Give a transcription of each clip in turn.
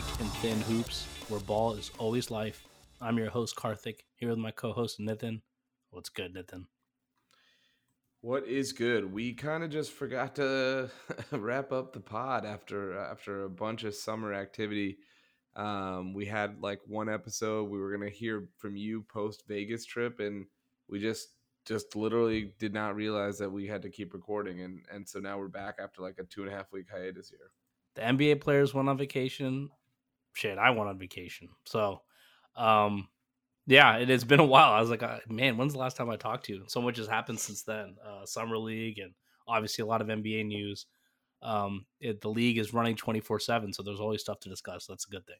thick and thin hoops, where ball is always life. I'm your host, Karthik, here with my co host, Nitin. What's good, Nitin? What is good? We kind of just forgot to wrap up the pod after after a bunch of summer activity. Um, we had like one episode. We were gonna hear from you post Vegas trip, and we just just literally did not realize that we had to keep recording, and and so now we're back after like a two and a half week hiatus here. The NBA players went on vacation. Shit, I went on vacation. So, um, yeah, it has been a while. I was like, uh, man, when's the last time I talked to you? So much has happened since then. Uh, Summer League and obviously a lot of NBA news. Um, it, the league is running 24 7, so there's always stuff to discuss. That's a good thing.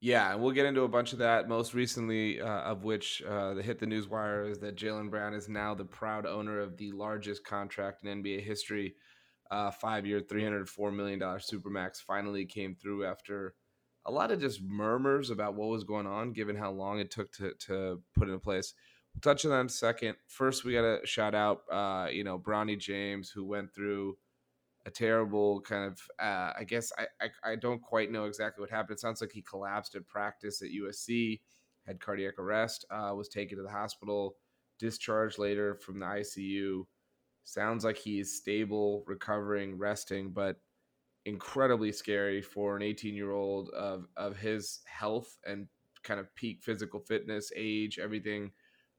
Yeah, and we'll get into a bunch of that. Most recently, uh, of which uh, the hit the news wire is that Jaylen Brown is now the proud owner of the largest contract in NBA history. Uh, five year, $304 million Supermax finally came through after a lot of just murmurs about what was going on, given how long it took to, to put in place. We'll touch on that in a second. First, we got to shout out, uh, you know, Bronny James, who went through a terrible kind of uh, I guess I, I, I don't quite know exactly what happened. It sounds like he collapsed at practice at USC, had cardiac arrest, uh, was taken to the hospital, discharged later from the ICU. Sounds like he's stable, recovering, resting, but incredibly scary for an 18 year old of of his health and kind of peak physical fitness, age, everything.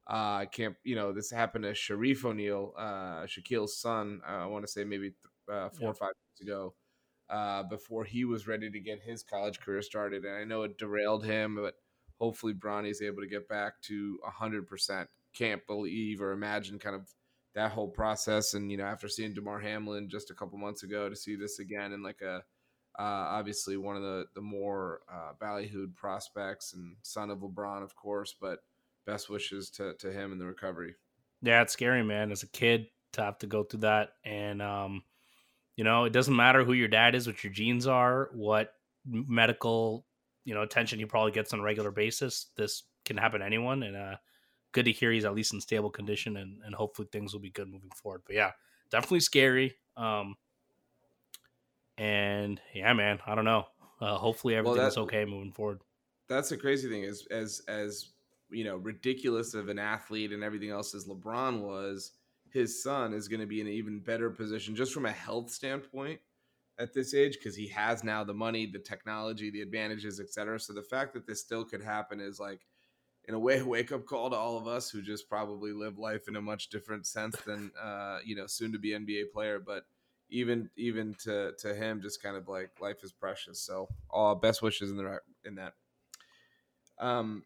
Uh, can't you know this happened to Shareef O'Neal, uh, Shaquille's son. Uh, I want to say maybe uh, four or five years ago uh, before he was ready to get his college career started. And I know it derailed him, but hopefully Bronny's able to get back to 100%. Can't believe or imagine kind of that whole process. And, you know, after seeing Damar Hamlin just a couple months ago to see this again in like a, uh, obviously one of the, the more uh, ballyhooed prospects and son of LeBron, of course, but best wishes to, to him in the recovery. Yeah, it's scary, man. As a kid to have to go through that. And, um, you know, it doesn't matter who your dad is, what your genes are, what medical, you know, attention he probably gets on a regular basis. This can happen to anyone, and uh, good to hear he's at least in stable condition, and and hopefully things will be good moving forward. But yeah, definitely scary. Um, and yeah, man, I don't know. Uh, hopefully everything's well, that, okay moving forward. That's the crazy thing is as as you know ridiculous of an athlete and everything else as LeBron was his son is going to be in an even better position just from a health standpoint at this age because he has now the money, the technology, the advantages, etc. So the fact that this still could happen is like, in a way, a wake up call to all of us who just probably live life in a much different sense than uh, you know soon to be NBA player. But even even to to him, just kind of like life is precious. So all best wishes in the in that. Um,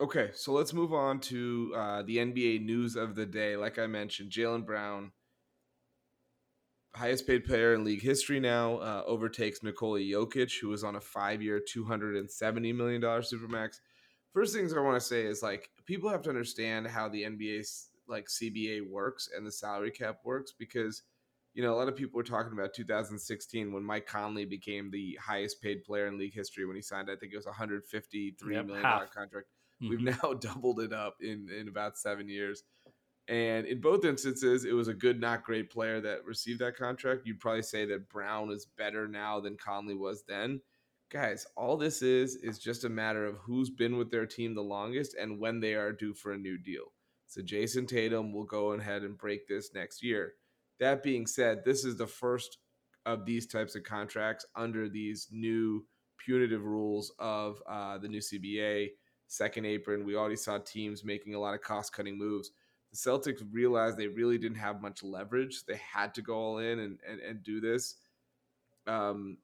Okay, so let's move on to uh, the NBA news of the day. Like I mentioned, Jaylen Brown, highest paid player in league history now, uh, overtakes Nikola Jokic, who was on a five year, $270 million Supermax. First things I want to say is like, people have to understand how the NBA's like CBA works and the salary cap works because, you know, a lot of people were talking about 2016 when Mike Conley became the highest paid player in league history when he signed, I think it was a $153 yep, million half. contract Mm-hmm. We've now doubled it up in in about seven years. And in both instances, it was a good, not great player that received that contract. You'd probably say that Brown is better now than Conley was then. Guys, all this is is just a matter of who's been with their team the longest and when they are due for a new deal. So Jayson Tatum will go ahead and break this next year. That being said, this is the first of these types of contracts under these new punitive rules of uh, the new CBA second apron. We already saw teams making a lot of cost cutting moves. The Celtics realized they really didn't have much leverage. They had to go all in and, and, and do this. Um,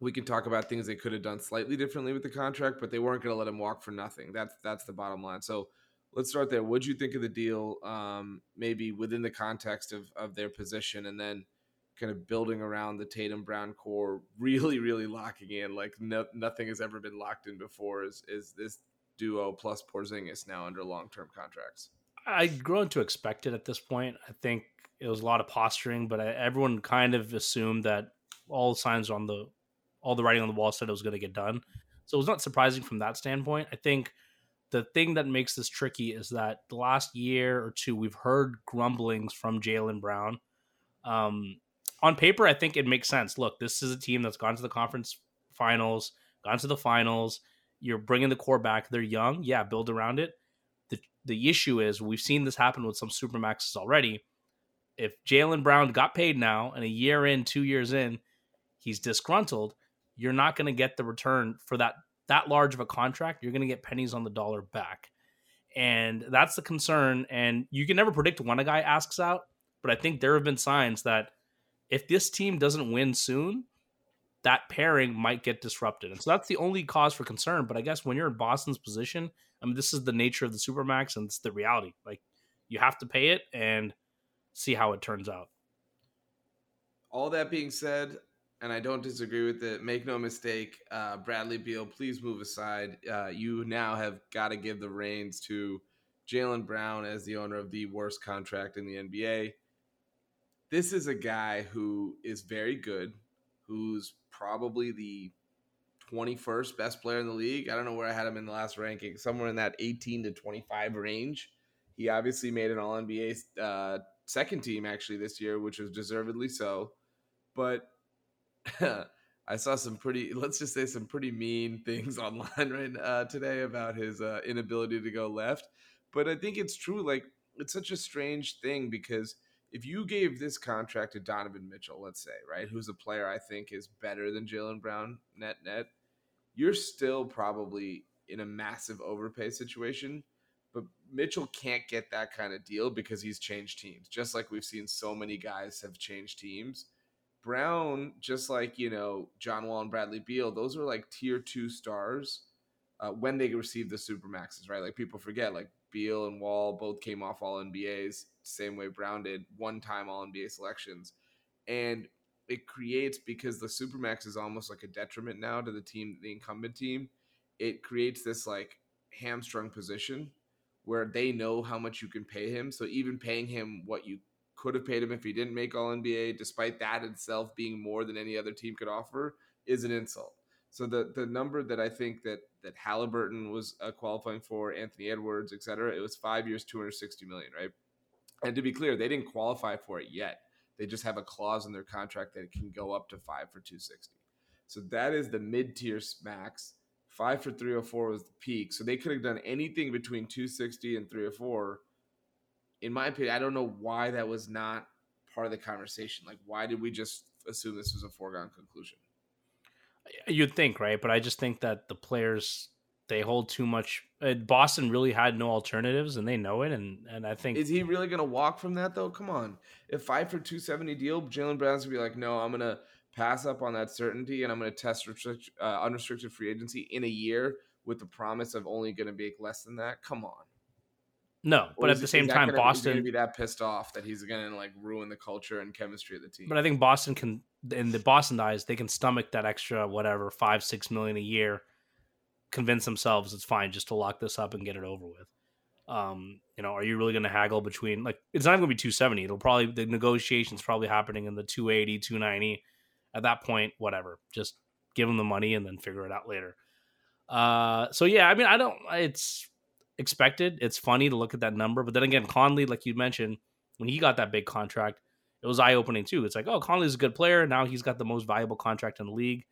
we can talk about things they could have done slightly differently with the contract, but they weren't going to let him walk for nothing. That's that's the bottom line. So let's start there. What'd you think of the deal? Um, maybe within the context of of their position, and then kind of building around the Tatum Brown core, really, really locking in like no, nothing has ever been locked in before. Is is this duo plus Porzingis now under long term contracts. I'd grown to expect it at this point. I think it was a lot of posturing, but I, everyone kind of assumed that all signs on the all the writing on the wall said it was going to get done. So it was not surprising from that standpoint. I think the thing that makes this tricky is that the last year or two we've heard grumblings from Jaylen Brown. Um, on paper, I think it makes sense. Look, this is a team that's gone to the conference finals, gone to the finals. You're bringing the core back. They're young. Yeah, build around it. The, the issue is we've seen this happen with some Supermaxes already. If Jaylen Brown got paid now and a year in, two years in, he's disgruntled, you're not going to get the return for that that large of a contract. You're going to get pennies on the dollar back. And that's the concern. And you can never predict when a guy asks out, but I think there have been signs that if this team doesn't win soon, that pairing might get disrupted. And so that's the only cause for concern. But I guess when you're in Boston's position, I mean, this is the nature of the Supermax and it's the reality. Like, you have to pay it and see how it turns out. All that being said, and I don't disagree with it. Make no mistake, uh, Bradley Beal, please move aside. Uh, you now have got to give the reins to Jaylen Brown as the owner of the worst contract in the NBA. This is a guy who is very good, who's probably the 21st best player in the league. I don't know where I had him in the last ranking, somewhere in that 18 to 25 range. He obviously made an All NBA uh, second team actually this year, which was deservedly so. But I saw some pretty, let's just say, some pretty mean things online right uh, today about his uh, inability to go left. But I think it's true. Like, it's such a strange thing because if you gave this contract to Donovan Mitchell, let's say, right, who's a player I think is better than Jaylen Brown net net, you're still probably in a massive overpay situation. But Mitchell can't get that kind of deal because he's changed teams, just like we've seen so many guys have changed teams Brown, just like you know John Wall and Bradley Beal, those are like tier two stars uh, when they received the supermaxes, right? Like people forget, like Beal and Wall both came off All NBAs, same way Brown did, one time All NBA selections, and it creates because the supermax is almost like a detriment now to the team, the incumbent team. It creates this like hamstrung position where they know how much you can pay him. So even paying him what you could have paid him if he didn't make All NBA, despite that itself being more than any other team could offer, is an insult. So the the number that I think that that Halliburton was uh, qualifying for, Anthony Edwards, et cetera, it was five years, 260 million, right? And to be clear, they didn't qualify for it yet. They just have a clause in their contract that it can go up to five for 260. So that is the mid tier max. Five for 304 was the peak. So they could have done anything between 260 and 304 in my opinion, I don't know why that was not part of the conversation. Like, why did we just assume this was a foregone conclusion? You'd think, right? But I just think that the players they hold too much. Uh, Boston really had no alternatives, and they know it. And and I think is he really going to walk from that though? Come on, if five for two seventy deal, Jaylen Brown's gonna be like, no, I'm gonna pass up on that certainty, and I'm gonna test restrict, uh, unrestricted free agency in a year with the promise of only gonna make less than that. Come on. No, but at the same time, gonna, Boston gonna be that pissed off that he's gonna like ruin the culture and chemistry of the team. But I think Boston can, in the Boston eyes, they can stomach that extra whatever five six million a year, convince themselves it's fine just to lock this up and get it over with. Um, you know, are you really going to haggle between like it's not going to be 270. It'll probably the negotiations probably happening in the 280, 290. At that point, whatever, just give them the money and then figure it out later. Uh, so yeah, I mean, I don't. It's expected. It's funny to look at that number, but then again, Conley, like you mentioned, when he got that big contract, it was eye opening too. It's like, oh, Conley's a good player. Now he's got the most valuable contract in the league.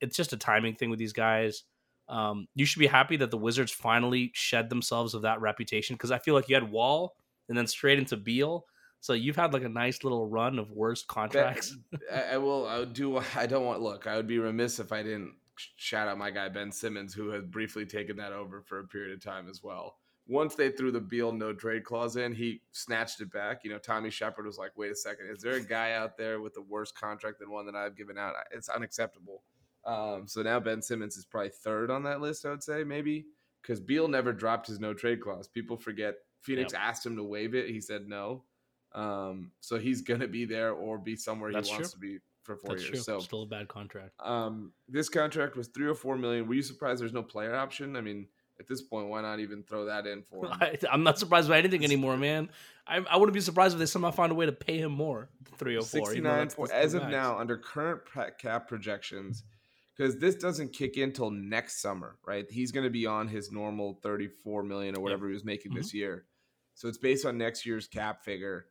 It's just a timing thing with these guys. Um, you should be happy that the Wizards finally shed themselves of that reputation because I feel like you had Wall and then straight into Beal. So you've had like a nice little run of worst contracts. I, I will. I would do. I don't want. Look, I would be remiss if I didn't shout out my guy Ben Simmons, who has briefly taken that over for a period of time as well. Once they threw the Beal no trade clause in, he snatched it back. You know, Tommy Sheppard was like, "Wait a second, is there a guy out there with a worse contract than one that I've given out? It's unacceptable." Um, so now Ben Simmons is probably third on that list. I would say maybe because Beal never dropped his no trade clause. People forget Phoenix yep. asked him to waive it. He said no. Um, so he's gonna be there or be somewhere That's he wants true. to be for four That's years. True. So still a bad contract. Um, this contract was three or four million. Were you surprised there's no player option? I mean, at this point, why not even throw that in for him? I, am not surprised by anything anymore, man. I, I wouldn't be surprised if they somehow find a way to pay him more. Three or four. 69 point, as of now, under current cap projections, because this doesn't kick in till next summer, right? He's going to be on his normal 34 million or whatever yep. he was making mm-hmm. this year. So it's based on next year's cap figure.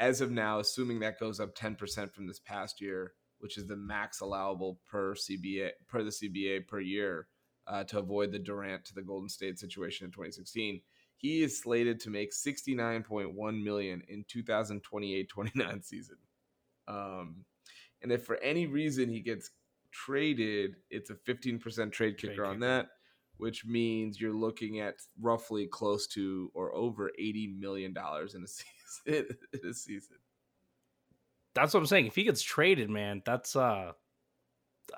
As of now, assuming that goes up 10% from this past year, which is the max allowable per CBA per the CBA per year uh, to avoid the Durant to the Golden State situation in 2016. He is slated to make 69.1 million in 2028-29 season. Um, and if for any reason he gets traded, it's a 15% trade Trade kicker on kicker. that, which means you're looking at roughly close to or over 80 million dollars in a season. in a season. That's what I'm saying. If he gets traded, man, that's uh,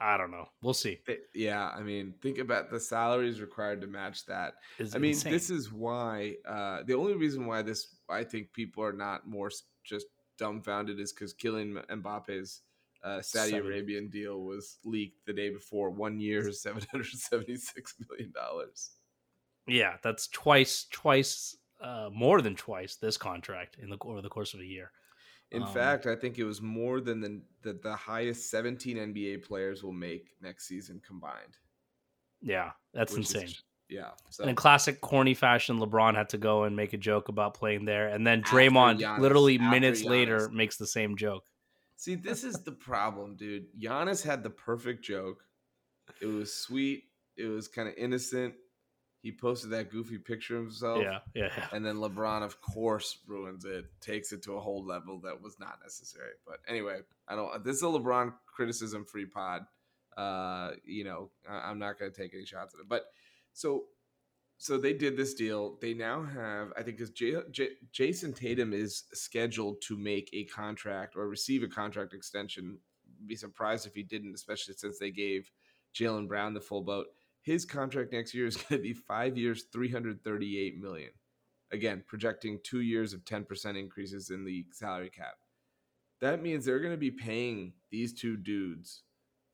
I don't know. We'll see. Yeah, I mean, think about the salaries required to match that. It's I mean, insane. this is why uh, the only reason why this I think people are not more just dumbfounded is because Kylian Mbappe's uh, Saudi Seven. Arabian deal was leaked the day before. One year, seven hundred seventy-six million dollars. yeah, that's twice, twice, uh, more than twice this contract in the over the course of a year. In Um, fact, I think it was more than the, the the highest seventeen NBA players will make next season combined. Yeah, that's which is insane. yeah, so And in classic corny fashion, LeBron had to go and make a joke about playing there, and then Draymond, Giannis- literally minutes Giannis. later, makes the same joke. See, this is the problem, dude. Giannis had the perfect joke. It was sweet. It was kind of innocent. He posted that goofy picture of himself. Yeah, yeah, yeah. And then LeBron, of course, ruins it, takes it to a whole level that was not necessary. But anyway, I don't. This is a LeBron criticism free pod. Uh, you know, I, I'm not going to take any shots at it. But so, so they did this deal. They now have, I think, because J- J- Jayson Tatum is scheduled to make a contract or receive a contract extension. Be surprised if he didn't, especially since they gave Jaylen Brown the full boat. His contract next year is going to be five years, 338 million. Again, projecting two years of 10% increases in the salary cap. That means they're going to be paying these two dudes.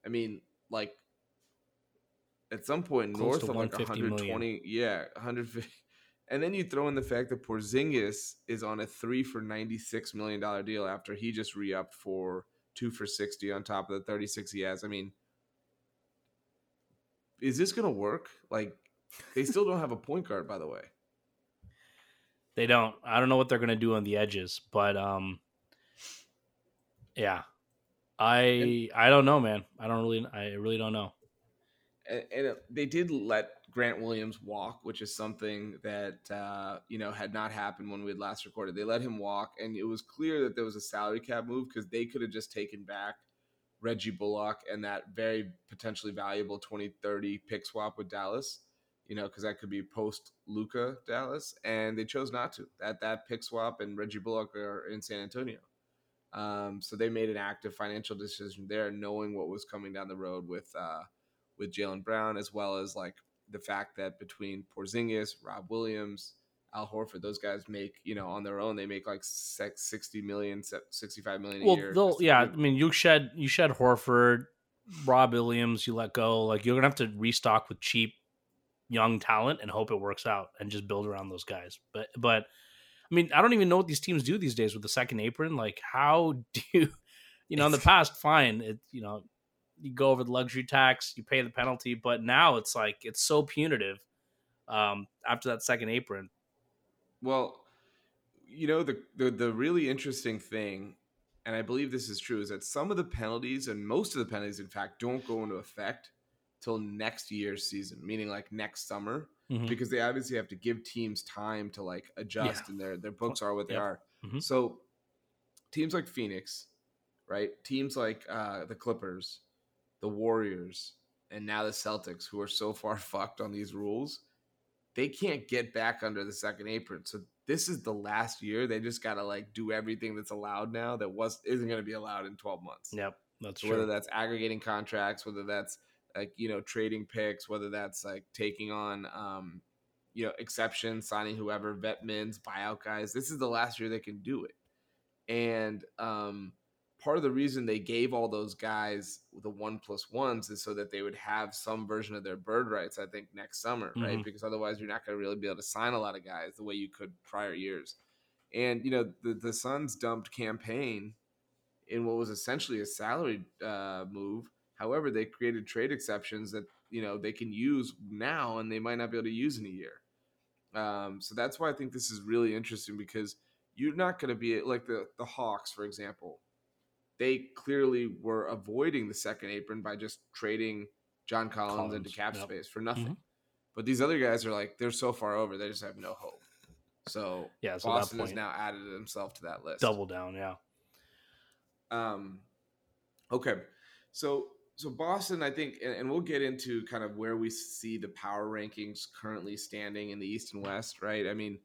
I mean, like at some point Close north of like 150 million. 120, yeah, 150. And then you throw in the fact that Porzingis is on a three for 96 million dollar deal after he just re-upped for two for 60 on top of the 36 he has. I mean, is this going to work? Like, they still don't have a point guard, by the way. They don't. I don't know what they're gonna do on the edges, but um, yeah, I I don't know, man. I don't really. I really don't know. And, and they did let Grant Williams walk, which is something that uh, you know had not happened when we had last recorded. They let him walk, and it was clear that there was a salary cap move because they could have just taken back Reggie Bullock and that very potentially valuable 2030 pick swap with Dallas. You know, because that could be post Luka Dallas, and they chose not to. That that pick swap and Reggie Bullock are in San Antonio. Um, so they made an active financial decision there, knowing what was coming down the road with uh, with Jaylen Brown, as well as like the fact that between Porzingis, Rob Williams, Al Horford, those guys make you know on their own they make like six- 60 million, 65 million a Well, year. they'll That's yeah. I mean, you shed you shed Horford, Rob Williams. You let go. Like you're gonna have to restock with cheap young talent and hope it works out and just build around those guys. But but I mean, I don't even know what these teams do these days with the second apron. Like, how do you, you know, in the past, fine, it you know, you go over the luxury tax, you pay the penalty, but now it's like it's so punitive. Um, after that second apron, Well, you know the, the the really interesting thing, and I believe this is true, is that some of the penalties and most of the penalties, in fact, don't go into effect till next year's season, meaning like next summer, Mhm. because they obviously have to give teams time to like adjust, Yeah. and their their books are what they Yep. are. Mhm. So, teams like Phoenix, right? Teams like uh, the Clippers, the Warriors, and now the Celtics, who are so far fucked on these rules, they can't get back under the second apron. So this is the last year. They just gotta like do everything that's allowed now that was isn't gonna be allowed in 12 months. yep, that's So true. whether that's aggregating contracts, whether that's like you know trading picks, whether that's like taking on um, you know exceptions, signing whoever, vet mins, buyout guys. This is the last year they can do it. And um, part of the reason they gave all those guys the one plus ones is so that they would have some version of their bird rights. I think next summer, right? Mhm. Because otherwise, you're not going to really be able to sign a lot of guys the way you could prior years. And you know the the Suns dumped Cam Payne in what was essentially a salary uh, move. However, they created trade exceptions that you know they can use now, and they might not be able to use in a year. Um, so that's why I think this is really interesting because you're not going to be like the the Hawks, for example. They clearly were avoiding the second apron by just trading John Collins, Collins, into cap yep. space for nothing. Mhm. But these other guys are like they're so far over, they just have no hope. So Yeah, so Boston has now added himself to that list. Double down, yeah. Um, okay, so so Boston, I think, and, and we'll get into kind of where we see the power rankings currently standing in the East and West, right? I mean,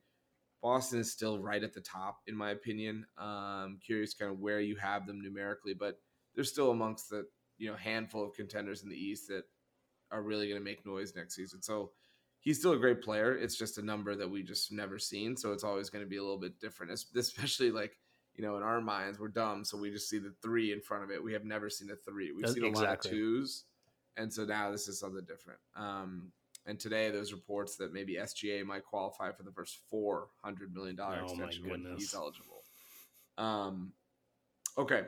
Boston is still right at the top, in my opinion. Um, curious kind of where you have them numerically, but they're still amongst the you know handful of contenders in the East that are really going to make noise next season. So he's still a great player. It's just a number that we just never seen, so it's always going to be a little bit different, especially like you know, in our minds, we're dumb, so we just see the three in front of it. We have never seen a three. We've That's- seen a lot of twos, and so now this is something different. Um, and today, there's reports that maybe SGA might qualify for the first four hundred million dollar Oh extension when he's eligible. Um, okay.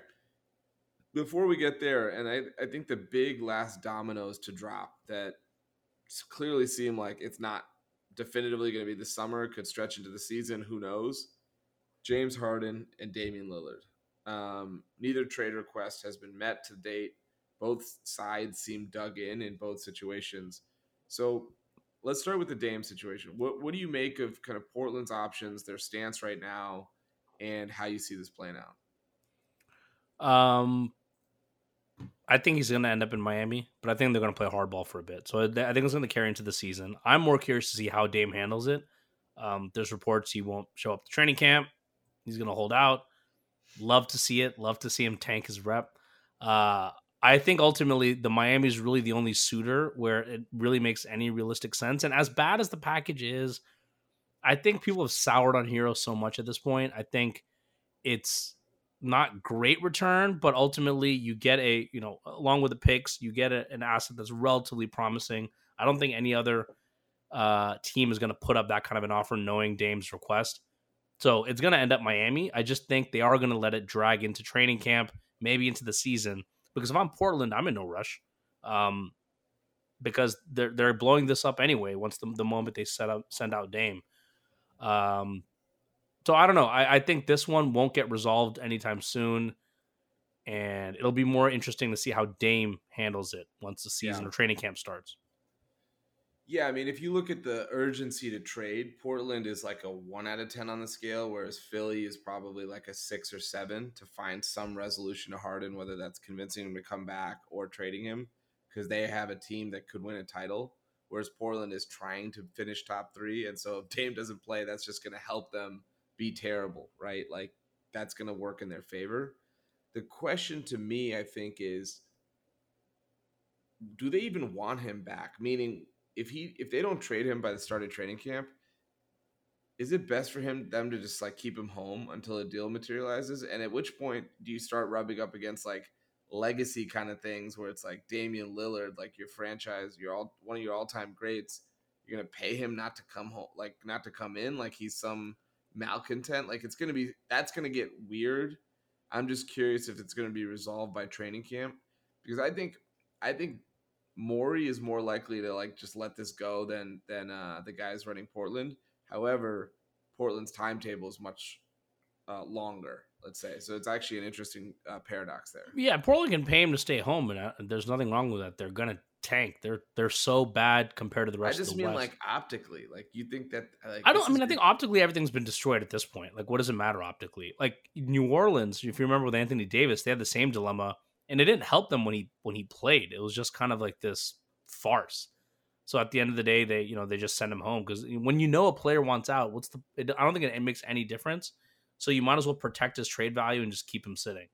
Before we get there, and I, I think the big last dominoes to drop that clearly seem like it's not definitively going to be this summer, could stretch into the season. Who knows? James Harden and Damian Lillard. Um, neither trade request has been met to date. Both sides seem dug in in both situations. So let's start with the Dame situation. What what do you make of kind of Portland's options, their stance right now, and how you see this playing out? Um, I think he's going to end up in Miami, but I think they're going to play hardball for a bit. So I think it's going to carry into the season. I'm more curious to see how Dame handles it. Um, there's reports he won't show up to training camp. He's going to hold out. Love to see it. Love to see him tank his rep. Uh, I think ultimately the Miami is really the only suitor where it really makes any realistic sense. And as bad as the package is, I think people have soured on Herro so much at this point. I think it's not great return, but ultimately you get a, you know, along with the picks, you get a, an asset that's relatively promising. I don't think any other uh, team is going to put up that kind of an offer knowing Dame's request. So it's going to end up Miami. I just think they are going to let it drag into training camp, maybe into the season. Because if I'm Portland, I'm in no rush. Um, because they're they're blowing this up anyway. Once the, the moment they set up send out Dame, um, so I don't know. I, I think this one won't get resolved anytime soon, and it'll be more interesting to see how Dame handles it once the season Yeah. or training camp starts. Yeah, I mean, if you look at the urgency to trade, Portland is like a one out of 10 on the scale, whereas Philly is probably like a six or seven to find some resolution to Harden, whether that's convincing him to come back or trading him, because they have a team that could win a title, whereas Portland is trying to finish top three. And so if Dame doesn't play, that's just going to help them be terrible, right? Like that's going to work in their favor. The question to me, I think, is do they even want him back? Meaning, if he if they don't trade him by the start of training camp, is it best for him them to just like keep him home until a deal materializes? And at which point do you start rubbing up against like legacy kind of things where it's like Damian Lillard, like your franchise, you're all one of your all time greats. You're gonna pay him not to come home, like not to come in, like he's some malcontent. Like it's gonna be that's gonna get weird. I'm just curious if it's gonna be resolved by training camp because I think I think Morey is more likely to like just let this go than than uh, the guys running Portland. However, Portland's timetable is much uh, longer. Let's say so. It's actually an interesting uh, paradox there. Yeah, Portland can pay him to stay home, and uh, there's nothing wrong with that. They're gonna tank. They're they're so bad compared to the I rest just of the. I mean West. like optically, like you think that. Like, I don't. I mean, I think optically everything's been destroyed at this point. Like, what does it matter optically? Like New Orleans, if you remember with Anthony Davis, they had the same dilemma, and it didn't help them when he when he played. It was just kind of like this farce. So at the end of the day, they you know they just send him home because when you know a player wants out, what's the? It, I don't think it makes any difference. So you might as well protect his trade value and just keep him sitting.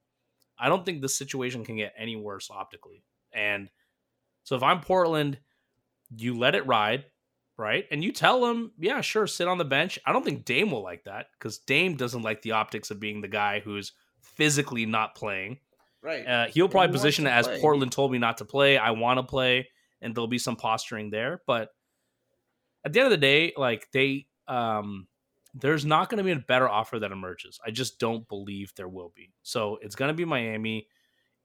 I don't think the situation can get any worse optically. And so if I'm Portland, you let it ride, right? And you tell him, yeah, sure, sit on the bench. I don't think Dame will like that because Dame doesn't like the optics of being the guy who's physically not playing. Right. Uh, he'll probably he position it as play. Portland told me not to play. I want to play, and there'll be some posturing there. But at the end of the day, like they, um, there's not going to be a better offer that emerges. I just don't believe there will be. So it's going to be Miami,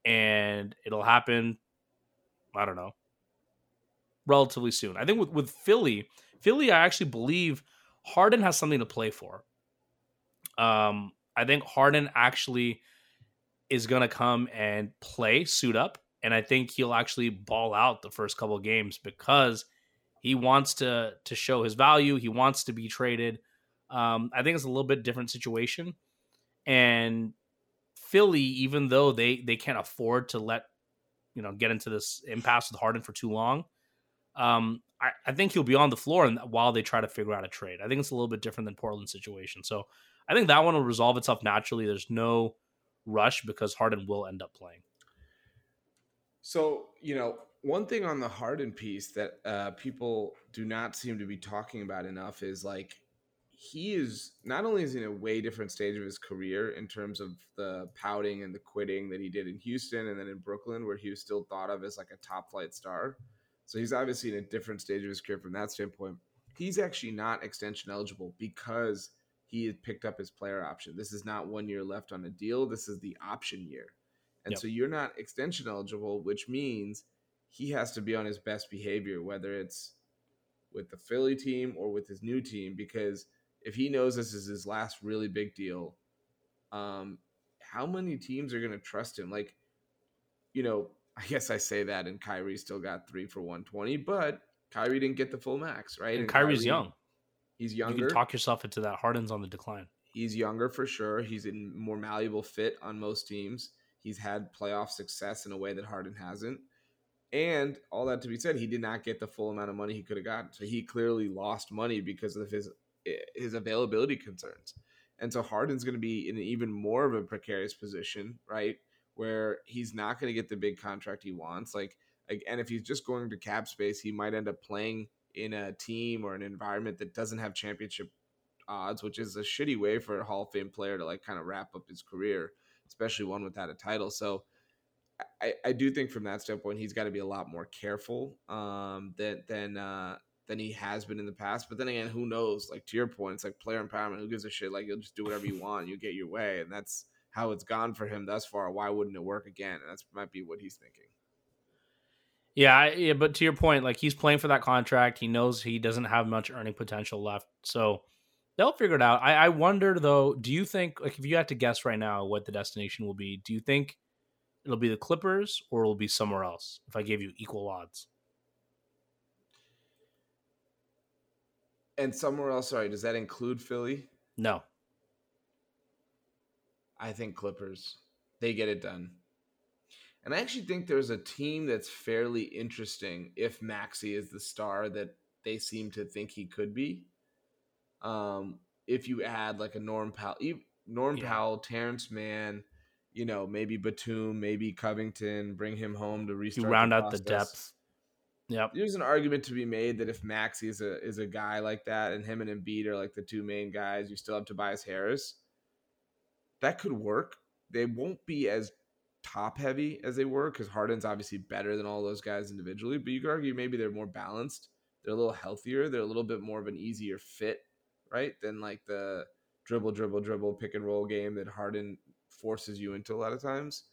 and it'll happen. I don't know, relatively soon. I think with with Philly, Philly, I actually believe Harden has something to play for. Um, I think Harden actually is going to come and play, suit up, and I think he'll actually ball out the first couple games because he wants to to show his value. He wants to be traded. Um, I think it's a little bit different situation, and Philly, even though they they can't afford to let you know get into this impasse with Harden for too long, um, I, I think he'll be on the floor and while they try to figure out a trade. I think it's a little bit different than Portland's situation. So I think that one will resolve itself naturally. There's no rush because Harden will end up playing. So, you know, one thing on the Harden piece that uh, people do not seem to be talking about enough is like he is not only is in a way different stage of his career in terms of the pouting and the quitting that he did in Houston and then in Brooklyn, where he was still thought of as like a top flight star. So he's obviously in a different stage of his career from that standpoint. He's actually not extension eligible because he had picked up his player option. This is not one year left on a deal. This is the option year. And yep. so you're not extension eligible, which means he has to be on his best behavior, whether it's with the Philly team or with his new team, because if he knows this is his last really big deal, um, how many teams are going to trust him? Like, you know, I guess I say that, and Kyrie still got three for 120, but Kyrie didn't get the full max, right? And, and Kyrie's Kyrie, young. He's younger. You can talk yourself into that. Harden's on the decline. He's younger for sure. He's in more malleable fit on most teams. He's had playoff success in a way that Harden hasn't. And all that to be said, he did not get the full amount of money he could have gotten. So he clearly lost money because of his his availability concerns. And so Harden's going to be in even more of a precarious position, right? Where he's not going to get the big contract he wants. Like, and if he's just going to cap space, he might end up playing in a team or an environment that doesn't have championship odds, which is a shitty way for a Hall of Fame player to like kind of wrap up his career, especially one without a title. So I, I do think from that standpoint, he's got to be a lot more careful um, than than uh, than he has been in the past. But then again, who knows? Like to your point, it's like player empowerment. Who gives a shit? Like you'll just do whatever you want, you get your way, and that's how it's gone for him thus far. Why wouldn't it work again? And that's might be what he's thinking. Yeah, yeah, but to your point, like he's playing for that contract. He knows he doesn't have much earning potential left, so they'll figure it out. I, I wonder though. Do you think, like, if you had to guess right now what the destination will be, do you think it'll be the Clippers or it'll be somewhere else? If I gave you equal odds, and somewhere else. Sorry, does that include Philly? No. I think Clippers. They get it done. And I actually think there's a team that's fairly interesting if Maxey is the star that they seem to think he could be. Um, if you add like a Norm Powell, Norm yeah. Powell, Terance Mann, you know, maybe Batum, maybe Covington, bring him home to restart. You round the out the depth. Yep. There's an argument to be made that if Maxey is a is a guy like that, and him and Embiid are like the two main guys, you still have Tobias Harris. That could work. They won't be as top heavy as they were because Harden's obviously better than all those guys individually. But you could argue maybe they're more balanced. They're a little healthier. They're a little bit more of an easier fit, right? Than like the dribble, dribble, dribble, pick and roll game that Harden forces you into a lot of times.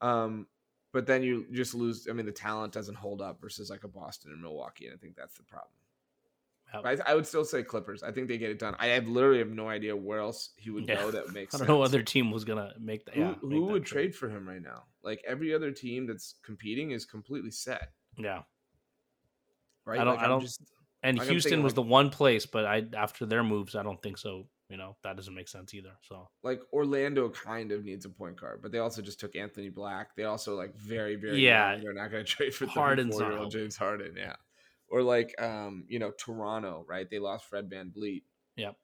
Um, but then you just lose. I mean, the talent doesn't hold up versus like a Boston and Milwaukee, and I think that's the problem. I, I, would still say Clippers. I think they get it done. I have literally have no idea where else he would yeah. go that makes. I don't sense. know other team was gonna make that. Yeah, who, who would trade. trade for him right now? Like every other team that's competing is completely set. Yeah. Right. I don't. Like I don't. Just, and like Houston was like, the one place, but I after their moves, I don't think so. You know that doesn't make sense either. So like Orlando kind of needs a point guard, but they also just took Anthony Black. They also like very very yeah. Young. They're not going to trade for Harden's year old James Harden. Yeah or like um, you know, Toronto, right? They lost Fred Van VanVleet. Yep.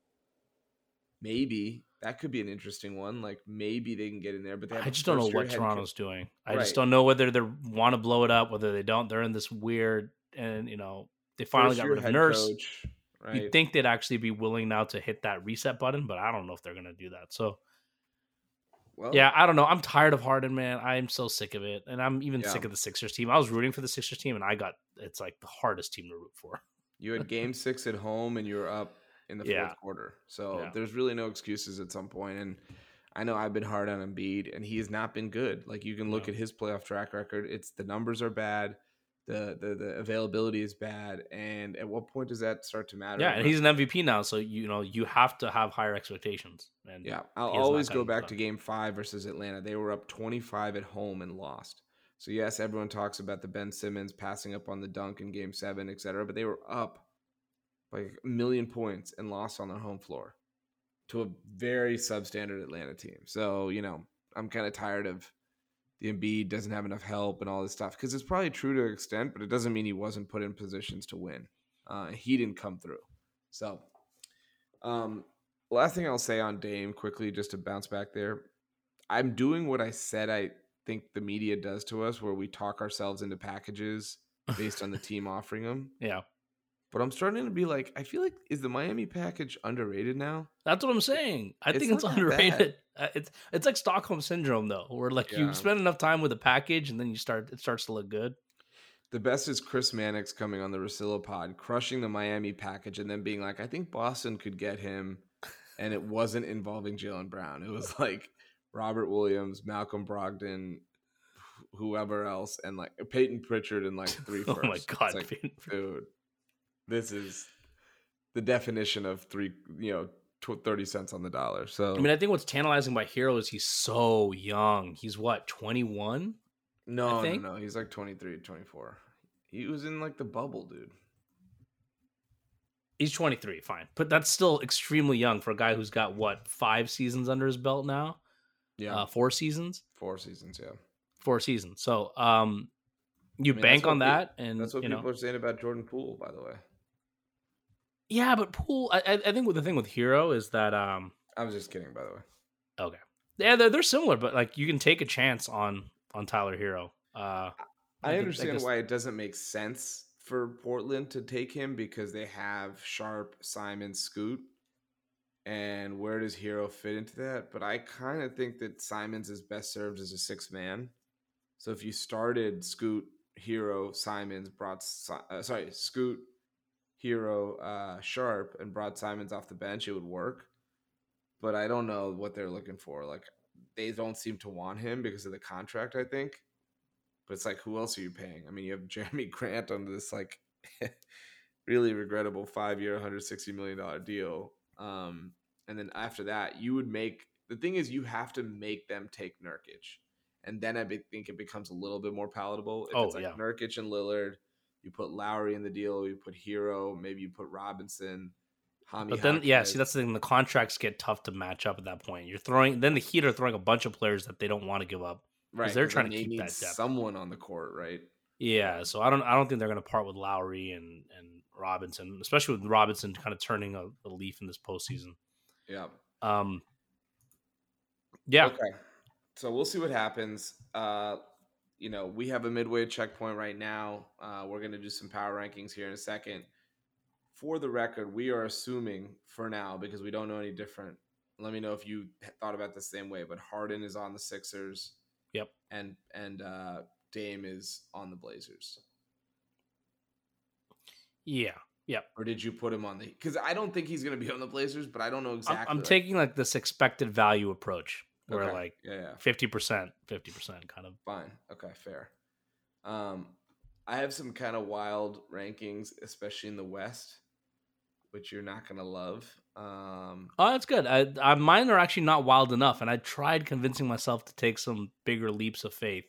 Maybe that could be an interesting one. Like maybe they can get in there, but I just don't know what Toronto's co- doing. I right. just don't know whether they want to blow it up, whether they don't. They're in this weird, and you know, they finally first got rid of Nurse. Coach, right? You'd think they'd actually be willing now to hit that reset button, but I don't know if they're going to do that. So well, yeah, I don't know. I'm tired of Harden, man. I'm so sick of it, and I'm even yeah. sick of the Sixers team. I was rooting for the Sixers team, and I got it's like the hardest team to root for. You had Game Six at home, and you were up in the fourth quarter, so yeah. there's really no excuses at some point. And I know I've been hard on Embiid, and he has not been good. Like you can look at his playoff track record; it's the numbers are bad. The, the the availability is bad. And at what point does that start to matter? Yeah, and he's an MVP now, so you know you have to have higher expectations. And yeah, I'll he has not always go back to Game Five versus Atlanta. They were up twenty five at home and lost. So yes, everyone talks about the Ben Simmons passing up on the dunk in Game Seven, etc. But they were up like a million points and lost on their home floor to a very substandard Atlanta team. So you know, I'm kind of tired of the Embiid doesn't have enough help and all this stuff because it's probably true to an extent, but it doesn't mean he wasn't put in positions to win. Uh, he didn't come through. So, um, last thing I'll say on Dame quickly, just to bounce back there, I'm doing what I said I think the media does to us, where we talk ourselves into packages based on the team offering them. Yeah, But I'm starting to be like, I feel like is the Miami package underrated now? that's what I'm saying. I It's think it's bad. underrated. Uh, It's it's like Stockholm syndrome though, where like Yeah. you spend enough time with a package and then you start it starts to look good. The best is Chris Mannix coming on the Rosillo pod, crushing the Miami package, and then being like, I think Boston could get him. And it wasn't involving Jaylen Brown. It was like Robert Williams, Malcolm Brogdon, whoever else, and like Payton Pritchard and like three firsts. my god, like, dude, this is the definition of three, you know, 30 cents on the dollar. So, I mean, I think what's tantalizing about Herro is he's so young. He's what, 21? no, no, no. He's like 23, 24. He was in like the bubble, dude. He's 23, fine. But that's still extremely young for a guy who's got what, five seasons under his belt now? Yeah. Uh, four seasons? four seasons. Yeah. Four seasons. So, um, you I mean, bank on that, and That's what you people know, are saying about Jordan Poole, by the way. Yeah. But Poole. I, I I think the thing with Herro is that, um, I was just kidding, by the way. okay, yeah, they're, they're similar, but like you can take a chance on on Tyler Herro. Uh, I, think- understand guess- why it doesn't make sense for Portland to take him because they have Sharpe, Simon, Scoot. And where does Herro fit into that? But I kind of think that Simons is best served as a six man. So if you started Scoot, Herro, Simons, brought uh, sorry Scoot, Herro, uh, Sharpe, and brought Simons off the bench, it would work. But I don't know what they're looking for. Like they don't seem to want him because of the contract. I think. But it's like, who else are you paying? I mean, you have Jerami Grant on this like really regrettable five year, hundred sixty million dollar deal. Um, and then after that, you would make the thing is you have to make them take Nurkic, and then I be- think it becomes a little bit more palatable. If Oh, it's like yeah. Nurkic and Lillard, you put Lowry in the deal, you put Herro, maybe you put Robinson. Hami but then, yeah, see, that's the thing. The contracts get tough to match up at that point. You're throwing, then the Heat are throwing a bunch of players that they don't want to give up. right. They're trying to they keep that depth. someone on the court, right? Yeah, so I don't, I don't think they're going to part with Lowry and and Robinson, especially with Robinson kind of turning a, a leaf in this postseason. Yeah. Um, yeah, Okay. So we'll see what happens. Uh, you know, we have a midway checkpoint right now. Uh, we're going to do some power rankings here in a second. For the record, we are assuming for now because we don't know any different. Let me know if you thought about the same way. But Harden is on the Sixers. Yep. And and uh, Dame is on the Blazers. yeah, Yep. Or did you put him on the? Because I don't think he's going to be on the Blazers, but I don't know I'm, exactly. I'm taking like this expected value approach, where Okay. like yeah, yeah. fifty percent, fifty percent, kind of. Fine. Okay, fair. Um, I have some kind of wild rankings, especially in the West, which you're not gonna love. Um, Oh, that's good. I, I mine are actually not wild enough, and I tried convincing myself to take some bigger leaps of faith.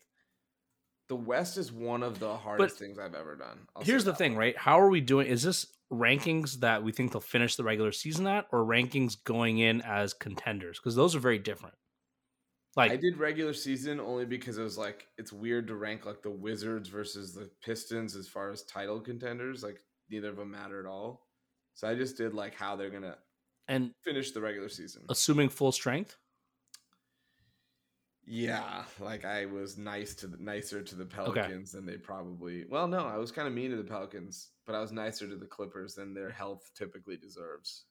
the West is one of the hardest things I've ever done. I'll Here's the thing, much. right? How are we doing? Is this rankings that we think they'll finish the regular season at, or rankings going in as contenders? Because those are very different. Like, I did regular season only because it was like it's weird to rank like the Wizards versus the Pistons as far as title contenders. Like neither of them matter at all. So I just did like how they're gonna and finish the regular season. assuming full strength. Yeah, like I was nice to the nicer to the Pelicans than they probably. Well, no, I was kind of mean to the Pelicans, but I was nicer to the Clippers than their health typically deserves.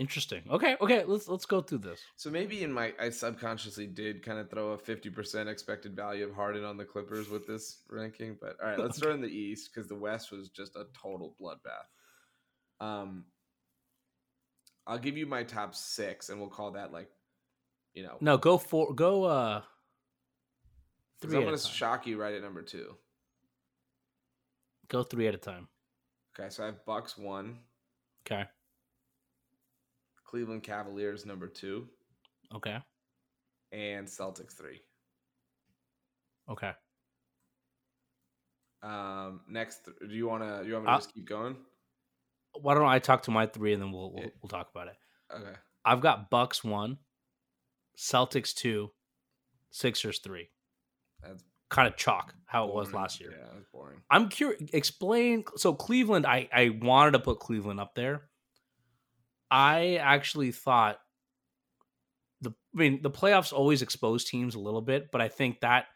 Interesting. Okay, okay. Let's let's go through this. So maybe in my I subconsciously did kind of throw a fifty percent expected value of Harden on the Clippers with this ranking. But all right, let's start in the East because the West was just a total bloodbath. Um, I'll give you my top six, and we'll call that like, you know, No, go for go. uh 'cause three I'm gonna shock you right at number two. Go three at a time. Okay, so I have Bucks one, Okay. Cleveland Cavaliers number two, Okay. and Celtics three. Okay. Um, next, do you want to? You want me to Uh, just keep going? Why don't I talk to my three and then we'll we'll, we'll talk about it. Okay. I've got Bucks one, Celtics two, Sixers three. That's Kind of chalk how it was last year. Yeah, that's boring. I'm curious. Explain. So Cleveland, I I wanted to put Cleveland up there. I actually thought the. I mean, the playoffs always expose teams a little bit, but I think that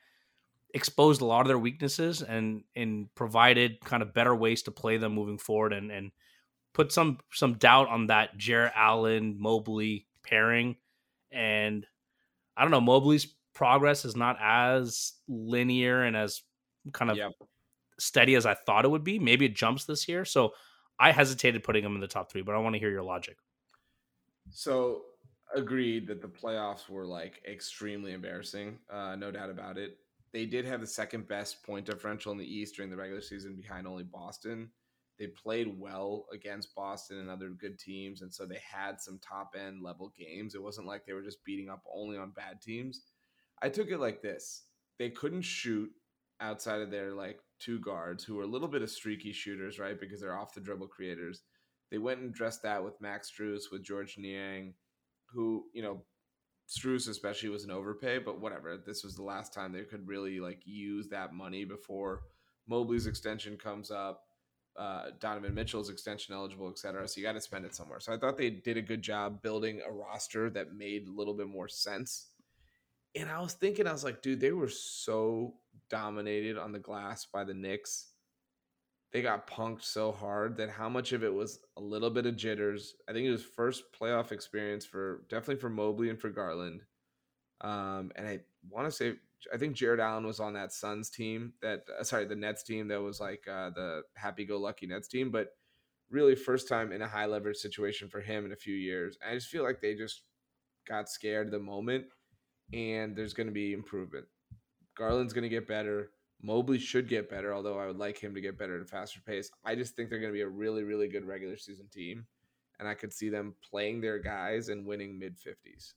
exposed a lot of their weaknesses and and provided kind of better ways to play them moving forward and and put some some doubt on that Jarrett Allen Mobley pairing. And I don't know, Mobley's progress is not as linear and as kind of steady as I thought it would be. Maybe it jumps this year. So I hesitated putting him in the top three, but I want to hear your logic. So agreed that the playoffs were like extremely embarrassing. Uh, no doubt about it. They did have the second best point differential in the East during the regular season, behind only Boston. They played well against Boston and other good teams, and so they had some top end level games. It wasn't like they were just beating up only on bad teams. I took it like this: they couldn't shoot outside of their like two guards, who were a little bit of streaky shooters, right? Because they're off the dribble creators. They went and dressed that with Max Strus, with Georges Niang, who you know Struess especially was an overpay, but whatever. This was the last time they could really like use that money before Mobley's extension comes up, uh, Donovan Mitchell's extension eligible, etc. So you got to spend it somewhere. So I thought they did a good job building a roster that made a little bit more sense. And I was thinking, I was like, dude, they were so dominated on the glass by the Knicks. They got punked so hard that how much of it was a little bit of jitters. I think it was first playoff experience for definitely for Mobley and for Garland. Um, and I want to say I think Jarrett Allen was on that Suns team that uh, sorry the Nets team that was like uh, the happy go lucky Nets team, but really first time in a high leverage situation for him in a few years. And I just feel like they just got scared the moment, and there's going to be improvement. Garland's going to get better. Mobley should get better, although I would like him to get better at a faster pace. I just think they're going to be a really, really good regular season team, and I could see them playing their guys and winning mid fifties.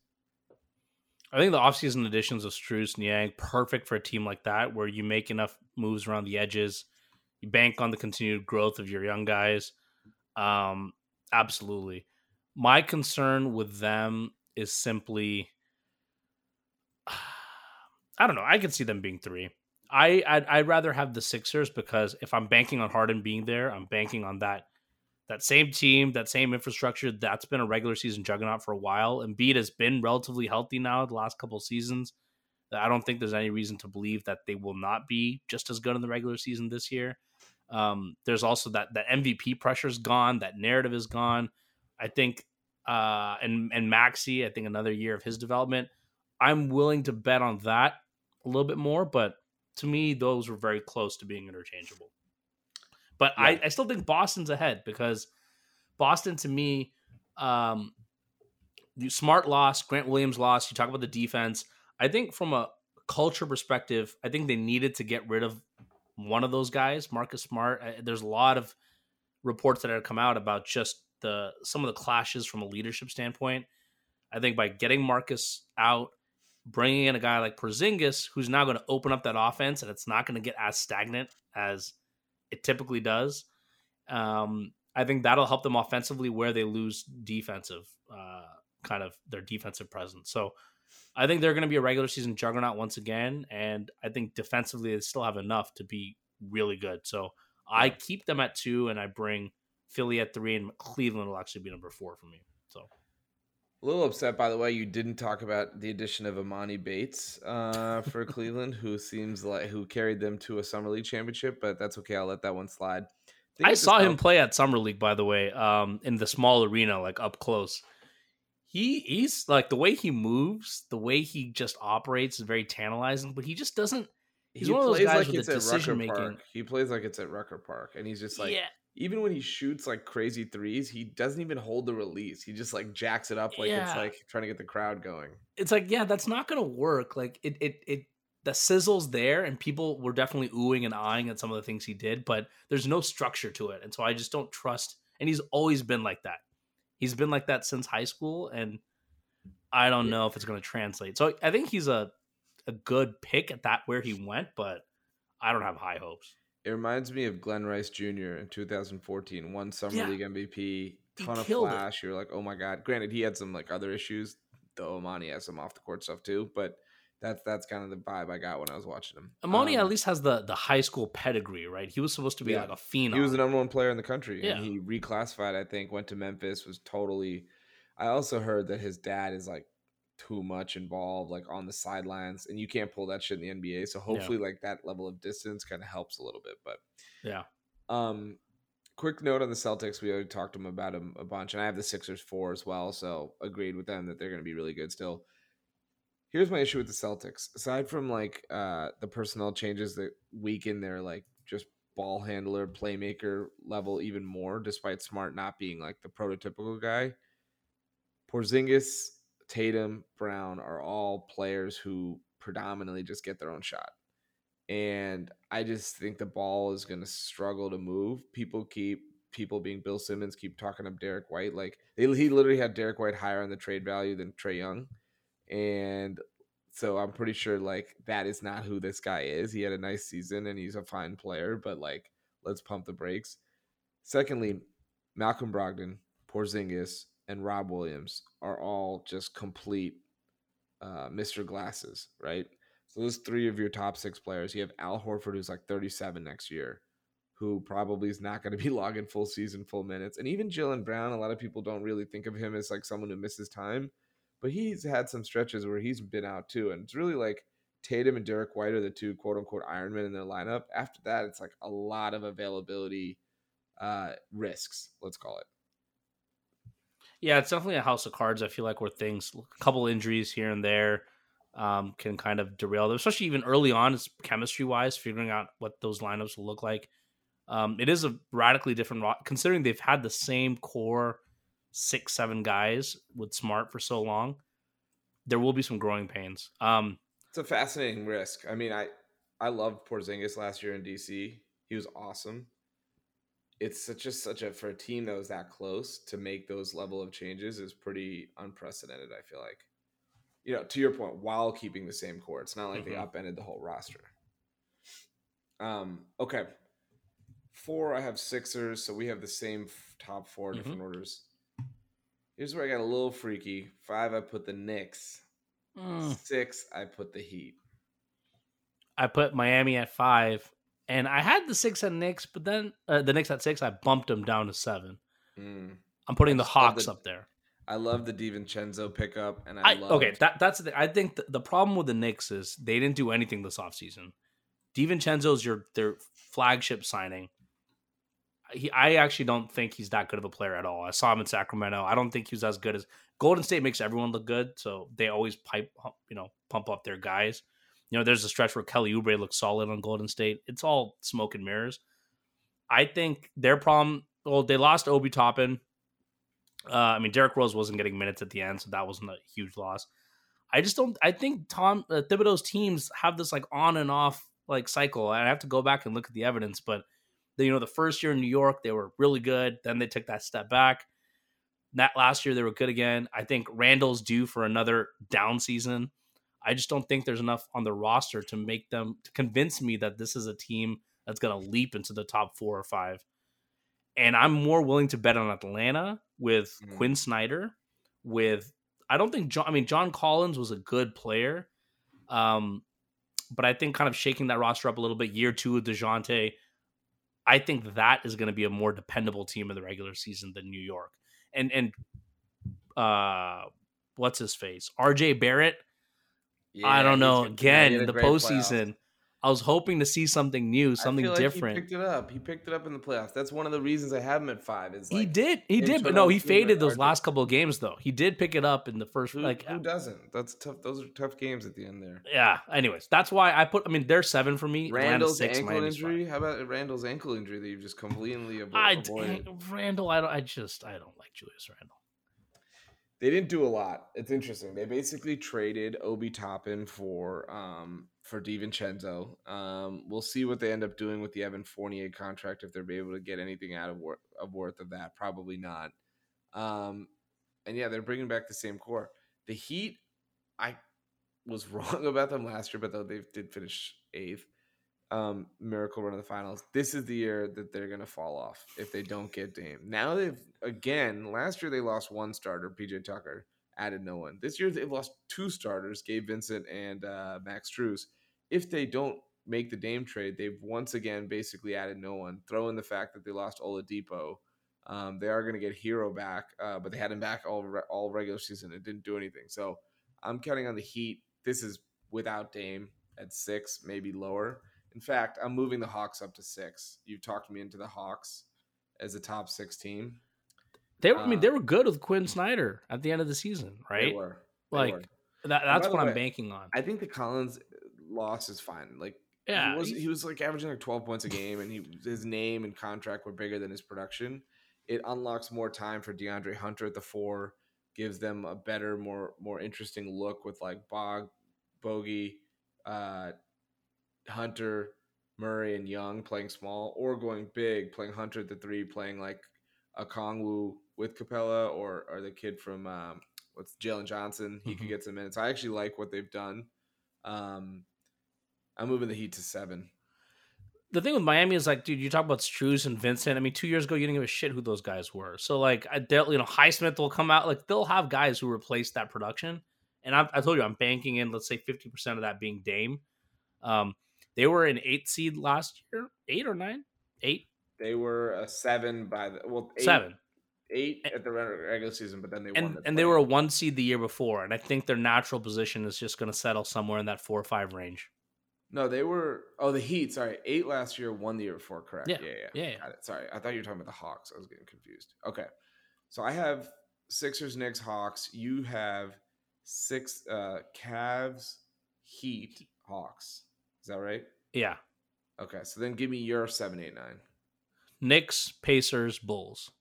I think the offseason additions of Strus, and Niang perfect for a team like that, where you make enough moves around the edges, you bank on the continued growth of your young guys. Um, absolutely. My concern with them is simply, I don't know. I could see them being three. I I'd, I'd rather have the Sixers because if I'm banking on Harden being there, I'm banking on that that same team, that same infrastructure. That's been a regular season juggernaut for a while. Embiid has been relatively healthy now the last couple seasons. I don't think there's any reason to believe that they will not be just as good in the regular season this year. Um, there's also that that MVP pressure is gone. That narrative is gone. I think, uh, and and Maxey, I think another year of his development. I'm willing to bet on that a little bit more, but to me, those were very close to being interchangeable. But Yeah. I, I still think Boston's ahead because Boston, to me, um, you smart loss, Grant Williams lost. You talk about the defense. I think from a culture perspective, I think they needed to get rid of one of those guys, Marcus Smart. I- There's a lot of reports that have come out about just the some of the clashes from a leadership standpoint. I think by getting Marcus out, bringing in a guy like Porzingis, who's now going to open up that offense, and it's not going to get as stagnant as it typically does. Um, I think that'll help them offensively where they lose defensive, uh, kind of their defensive presence. So I think they're going to be a regular season juggernaut once again, and I think defensively they still have enough to be really good. So I keep them at two, and I bring Philly at three, and Cleveland will actually be number four for me. A little upset, by the way, you didn't talk about the addition of Emoni Bates uh, for Cleveland, who seems like who carried them to a summer league championship, but that's okay. I'll let that one slide. think I saw him play at Summer League, by the way, um, in the small arena, like up close. He he's like the way he moves, the way he just operates is very tantalizing, but he just doesn't. he's he one of those plays guys like with the it's at Rucker decision-making. Park. He plays like it's at Rucker Park, and he's just like yeah, even when he shoots like crazy threes, he doesn't even hold the release. He just like jacks it up like it's like trying to get the crowd going. it's like yeah, that's not gonna work. Like it it it the sizzle's there, and people were definitely oohing and eyeing at some of the things he did, but there's no structure to it, and so I just don't trust. And he's always been like that. He's been like that since high school, and I don't know if it's going to translate. So I think he's a a good pick at that where he went, but I don't have high hopes. It reminds me of Glen Rice Jr. in 2014, one summer Yeah. league MVP, He ton of killed it. flash. You're like, oh my god. Granted, he had some like other issues. Though Emoni has some off the court stuff too, but that's that's kind of the vibe I got when I was watching him. Emoni Um, at least has the the high school pedigree, right? He was supposed to be Yeah. like a phenom. He was the number one player in the country, Yeah. and he reclassified. I think went to Memphis. Was totally. I also heard that his dad is like too much involved, like on the sidelines, and you can't pull that shit in the NBA. So hopefully, like that level of distance kind of helps a little bit. But yeah. um, quick note on the Celtics. We already talked to them about them a bunch, and I have the Sixers four as well. So agreed with them that they're going to be really good still. Here's my issue with the Celtics. Aside from like uh, the personnel changes that weaken their like just ball handler, playmaker level even more, despite Smart not being like the prototypical guy. Porzingis, Tatum, Brown are all players who predominantly just get their own shot. And I just think the ball is going to struggle to move. People keep people being Bill Simmons keep talking up Derrick White like they, he literally had Derrick White higher on the trade value than Trae Young. And so I'm pretty sure like that is not who this guy is. He had a nice season and he's a fine player, but like let's pump the brakes. Secondly, Malcolm Brogdon, Porzingis, and Rob Williams are all just complete uh, Mr. Glasses, right? So those three of your top six players. You have Al Horford, who's like 37 next year, who probably is not going to be logging full season, full minutes. And even Jaylen Brown, a lot of people don't really think of him as like someone who misses time, but he's had some stretches where he's been out too. And it's really like Tatum and Derrick White are the two quote unquote Ironmen in their lineup. After that, it's like a lot of availability uh risks, let's call it. Yeah, it's definitely a house of cards. I feel like where things, a couple injuries here and there, um, can kind of derail them, especially even early on, it's chemistry wise, figuring out what those lineups will look like. Um, it is a radically different, considering they've had the same core six, seven guys with Smart for so long. There will be some growing pains. Um, It's a fascinating risk. I mean, I I loved Porzingis last year in DC. He was awesome. It's such just such a for a team that was that close to make those level of changes is pretty unprecedented. I feel like, you know, to your point, while keeping the same core, it's not like they Mhm. upended the whole roster. Um. Okay. Four. I have Sixers, so we have the same f- top 4 Mhm. different orders. Here's where I got a little freaky. Five. I put the Knicks. mm, Six. I put the Heat. I put Miami at five, and I had the six at Knicks, but then uh, the Knicks at six, I bumped them down to seven. Mm. I'm putting the Hawks the- up there. I love the DiVincenzo pickup, and I, I, love okay, that that's the thing. I think the, the problem with the Knicks is they didn't do anything this offseason. DiVincenzo's your their flagship signing. He, I actually don't think he's that good of a player at all. I saw him in Sacramento. I don't think he was as good as Golden State makes everyone look good, so they always pipe, you know, pump up their guys. You know, there's a stretch where Kelly Oubre looks solid on Golden State. It's all smoke and mirrors. I think their problem. Well, they lost Obi Toppin. Uh, I mean, Derrick Rose wasn't getting minutes at the end, so that wasn't a huge loss. I just don't. I think Tom uh, Thibodeau's teams have this like on and off like cycle. I have to go back and look at the evidence, but the, you know, the first year in New York they were really good. Then they took that step back. That last year they were good again. I think Randle's due for another down season. I just don't think there's enough on the roster to make them to convince me that this is a team that's going to leap into the top four or five. And I'm more willing to bet on Atlanta with Mm. Quin Snyder. With I don't think John. I mean, John Collins was a good player, um, but I think kind of shaking that roster up a little bit. Year two with Dejounte, I think that is going to be a more dependable team in the regular season than New York. And and uh, what's his face? R.J. Barrett. I don't know. yeah, Again, the great playoff. postseason, I was hoping to see something new, something like different. He picked it up. He picked it up in the playoffs. That's one of the reasons I have him at five. Is he did, he did, but no, he faded those last couple of games though. He did pick it up in the first, Who, like, who doesn't? That's tough. Those are tough games at the end there. yeah. Anyways, that's why I put. I mean, they're seven for me. Randle's six, ankle Miami's five. injury. How about Randle's ankle injury that you've just completely avo- I avoided? Randle, I don't. I just, I don't like Julius Randle. They didn't do a lot. It's interesting. They basically traded Obi Toppin for um for DiVincenzo. Um, we'll see what they end up doing with the Evan Fournier contract if they're able to get anything out of, wor- of worth of that. Probably not. Um, and yeah, they're bringing back the same core. The Heat, I was wrong about them last year, but though they did finish eighth. Um, miracle run of the finals. This is the year that they're gonna fall off if they don't get Dame. Now they've again. Last year they lost one starter, PJ Tucker, added no one. This year they've lost two starters, Gabe Vincent and uh, Max Strus. If they don't make the Dame trade, they've once again basically added no one. Throw in the fact that they lost Oladipo. Um, they are going to get Herro back, uh, but they had him back all re- all regular season. It didn't do anything. So I'm counting on the Heat. This is without Dame at six, maybe lower. In fact, I'm moving the Hawks up to six. You talked me into the Hawks as a top six team. They were, I mean, Uh, they were good with Quin Snyder at the end of the season, They right? were. They Like were. that, that's what I'm banking on. I think the Collins loss is fine. Like Yeah, he was he was like averaging like 12 points a game and he his name and contract were bigger than his production. It unlocks more time for DeAndre Hunter at the 4, gives them a better more more interesting look with like Bog, Bogey, uh Hunter, Murray and Young playing small or going big, playing Hunter at the 3, playing like a Kongwu with Capela or or the kid from um what's Jalen Johnson. He Mhm. could get some minutes. I actually like what they've done. Um, I'm moving the Heat to seven. the thing with Miami is like, dude, you talk about Strus and Vincent. I mean, two years ago, you didn't give a shit who those guys were. So like, I doubt, you know, Highsmith will come out. Like, they'll have guys who replace that production. And I, I told you, I'm banking in, let's say, fifty percent of that being Dame. Um, they were an eight seed last year, eight or nine, eight, They were a seven by the well eight, seven, eight at the regular season, but then they won. and the and they were a one seed the year before. And I think their natural position is just going to settle somewhere in that four or five range. no, they were oh the Heat. Sorry, eight last year, one the year before. Correct. Yeah, yeah, yeah. yeah, yeah. Sorry, I thought you were talking about the Hawks. I was getting confused. Okay, so I have Sixers, Knicks, Hawks. You have six uh Cavs, Heat, Hawks. Is that right? Yeah, Okay, so then give me your seven, eight, nine. Knicks, Pacers, Bulls.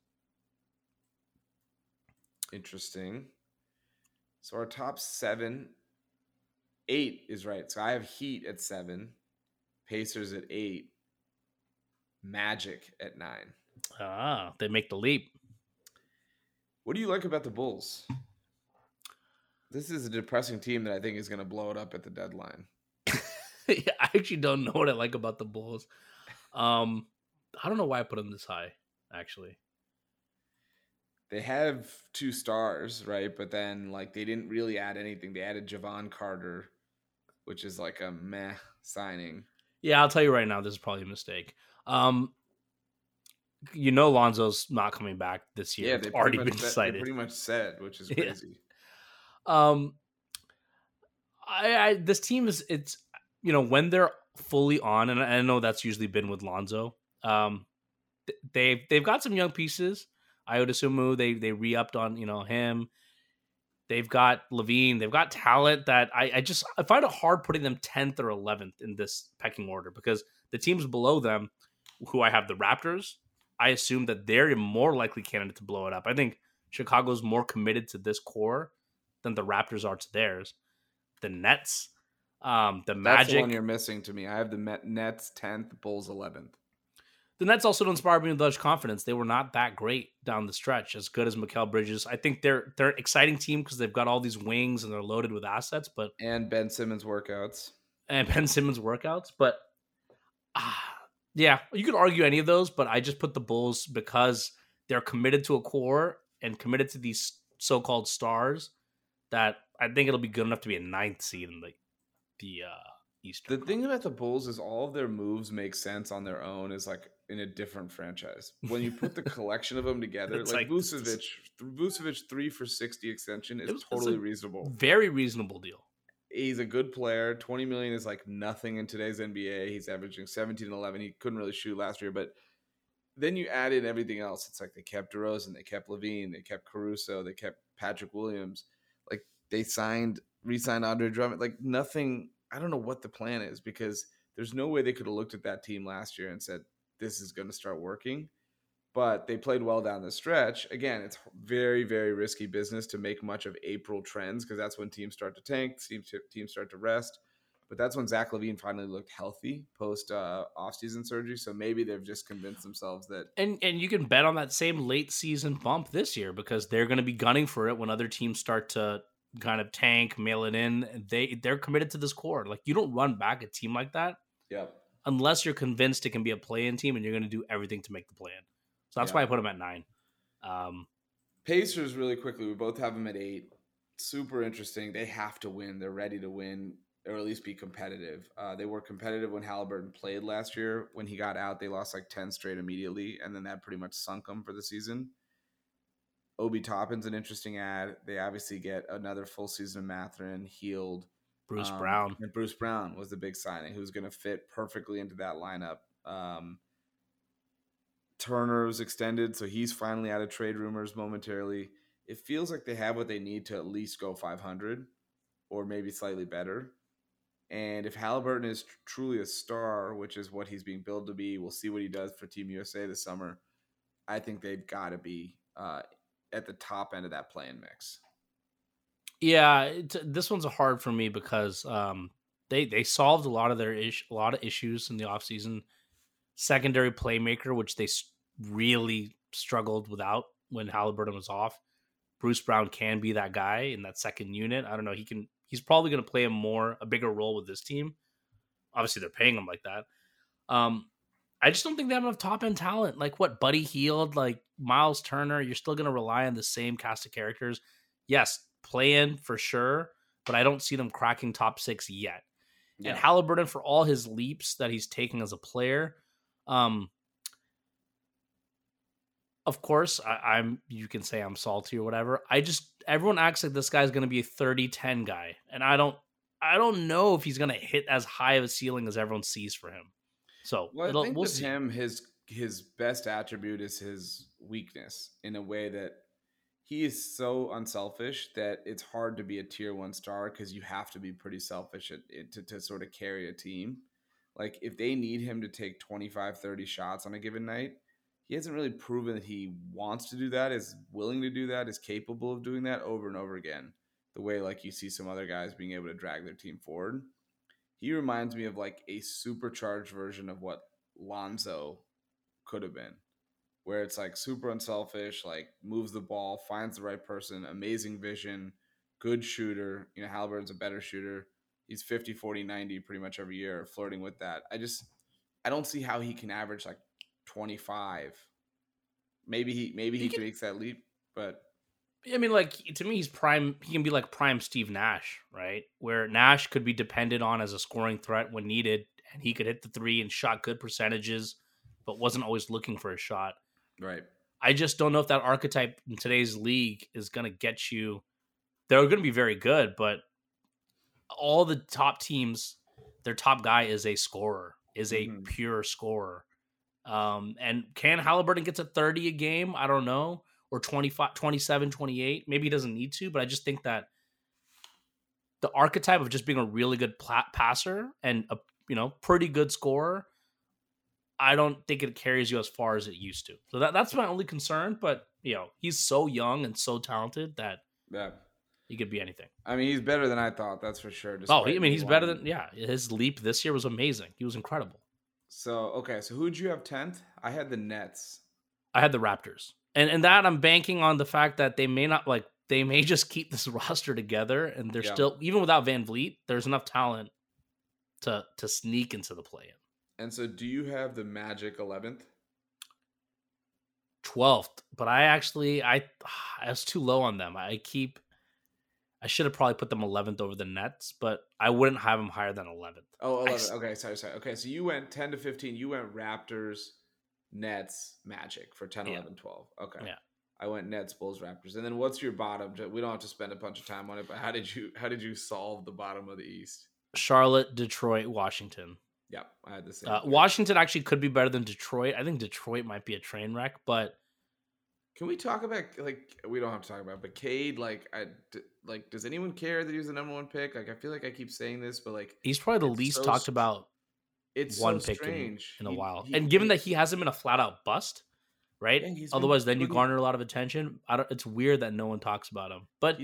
Interesting. So our top seven, eight is right. So I have Heat at seven, Pacers at eight, Magic at nine. Ah, they make the leap. What do you like about the Bulls? This is a depressing team that I think is going to blow it up at the deadline. Yeah, I actually don't know what I like about the Bulls. Um, I don't know why I put them this high. Actually, They have two stars, right? But then, like, they didn't really add anything. They added Jevon Carter, which is like a meh signing. yeah, I'll tell you right now, this is probably a mistake. Um, you know, Lonzo's not coming back this year. Yeah, it's they already been much said- decided. They pretty much said, which is Yeah. crazy. Um, I, I this team is it's you know when they're fully on, and I know that's usually been with Lonzo. Um, they've they've got some young pieces. I would assume they they re upped on you know him. They've got LaVine. They've got talent that I, I just I find it hard putting them tenth or eleventh in this pecking order because the teams below them, who I have the Raptors, I assume that they're a more likely candidate to blow it up. I think Chicago's more committed to this core than the Raptors are to theirs. The Nets, um, the That's the Magic, one you're missing to me. I have the Met, Nets tenth, Bulls eleventh. the Nets also don't inspire me with much confidence. They were not that great down the stretch, as good as Mikal Bridges. I think they're they're an exciting team because they've got all these wings and they're loaded with assets, but And Ben Simmons workouts. and Ben Simmons workouts. But ah, yeah, you could argue any of those, but I just put the Bulls because they're committed to a core and committed to these so-called stars that I think it'll be good enough to be a ninth seed in the the uh, Eastern. The thing about the Bulls is all of their moves make sense on their own is like in a different franchise. When you put the collection of them together, like, like- Vucevic, Vucevic three for sixty extension is was- totally reasonable. Very reasonable deal. He's a good player. Twenty million is like nothing in today's NBA. He's averaging seventeen and eleven. He couldn't really shoot last year, but then you add in everything else. It's like they kept DeRozan, they kept LaVine, they kept Caruso, they kept Patrick Williams. Like they signed, re-signed Andre Drummond. Like nothing. I don't know what the plan is because there's no way they could have looked at that team last year and said this is going to start working. But they played well down the stretch. Again, it's very, very risky business to make much of April trends because that's when teams start to tank, teams teams start to rest. But that's when Zach LaVine finally looked healthy post uh, offseason surgery. So maybe they've just convinced themselves that. And and you can bet on that same late season bump this year because they're going to be gunning for it when other teams start to kind of tank, mail it in. They they're committed to this core. Like you don't run back a team like that. Yeah. Unless you're convinced it can be a play-in team and you're going to do everything to make the plan. So that's Yeah. why I put them at nine. Um, Pacers, really quickly, we both have them at eight. Super interesting. They have to win. They're ready to win, or at least be competitive. Uh, they were competitive when Halliburton played last year. When he got out, they lost like 10 straight immediately, and then that pretty much sunk them for the season. Obi Toppin's an interesting ad. They obviously get another full season of Mathurin, healed. Bruce Um, Brown. And Bruce Brown was the big signing who's going to fit perfectly into that lineup. Um, Turner was extended, so he's finally out of trade rumors momentarily. It feels like they have what they need to at least go 500 or maybe slightly better. And if Halliburton is tr- truly a star, which is what he's being billed to be, we'll see what he does for Team USA this summer. I think they've got to be uh, at the top end of that playing mix. Yeah, this one's hard for me because um, they they solved a lot of their ish, a lot of issues in the offseason. Secondary playmaker, which they really struggled without when Halliburton was off. Bruce Brown can be that guy in that second unit. I don't know. He can. He's probably going to play a more a bigger role with this team. Obviously, they're paying him like that. Um, I just don't think they have enough top end talent. Like what Buddy Hield, like Miles Turner. You're still going to rely on the same cast of characters. Yes, play in for sure, but I don't see them cracking top six yet. And Halliburton, for all his leaps that he's taking as a player, um, of course, I, I'm. You can say I'm salty or whatever. I just everyone acts like this guy's going to be a 30-10 guy, and I don't. I don't know if he's going to hit as high of a ceiling as everyone sees for him. So Well, I think we'll with see. him, his his best attribute is his weakness in a way that he is so unselfish that it's hard to be a tier one star because you have to be pretty selfish at, it- to, to sort of carry a team. Like if they need him to take 25, 30 shots on a given night, he hasn't really proven that he wants to do that, is willing to do that, is capable of doing that over and over again. The way like you see some other guys being able to drag their team forward. He reminds me of like a supercharged version of what Lonzo could have been, where it's like super unselfish, like moves the ball, finds the right person, amazing vision, good shooter. You know, Halliburton's a better shooter. He's 50, 40, 90 pretty much every year, flirting with that. I just, I don't see how he can average like 25. Maybe he, maybe he, He can- makes that leap, but I mean, like to me, he's prime. He can be like prime Steve Nash, right? Where Nash could be depended on as a scoring threat when needed, and he could hit the three and shot good percentages, but wasn't always looking for a shot. right. I just don't know if that archetype in today's league is going to get you. They're going to be very good, but all the top teams, their top guy is a scorer, is a Mhm. pure scorer. Um, and can Halliburton get to 30 a game? I don't know. Or 25, 27, 28. Maybe he doesn't need to, but I just think that the archetype of just being a really good passer and a you know pretty good scorer, I don't think it carries you as far as it used to. So that, that's my only concern. But you know, he's so young and so talented that Yeah. he could be anything. I mean, he's better than I thought. That's for sure. Oh, he, I mean, he's better than yeah. His leap this year was amazing. He was incredible. So okay, so who'd you have tenth? I had the Nets. I had the Raptors, and and that I'm banking on the fact that they may not like they may just keep this roster together, and they're Yeah. still even without VanVleet, there's enough talent to to sneak into the play in. And so, do you have the Magic eleventh? 12th, but I actually I I was too low on them. I keep I should have probably put them 11th over the Nets, but I wouldn't have them higher than 11th. Oh, I Okay, sorry, sorry. Okay, so you went 10 to 15. You went Raptors, Nets, Magic for 10, Yeah. 11, 12. Okay. Yeah. I went Nets, Bulls, Raptors. And then what's your bottom? We don't have to spend a bunch of time on it, but how did you how did you solve the bottom of the East? Charlotte, Detroit, Washington. Yep, I had the same. Uh. Washington actually could be better than Detroit. I think Detroit might be a train wreck, but Can we talk about like we don't have to talk about, but Cade like I d- like does anyone care that he was the number one pick? Like I feel like I keep saying this, but like he's probably the least so talked about it's one so pick in, strange in a He- while. he- and given that he hasn't been a flat out bust, right? Otherwise, then you garner a lot of attention. I don't, it's weird that no one talks about him. But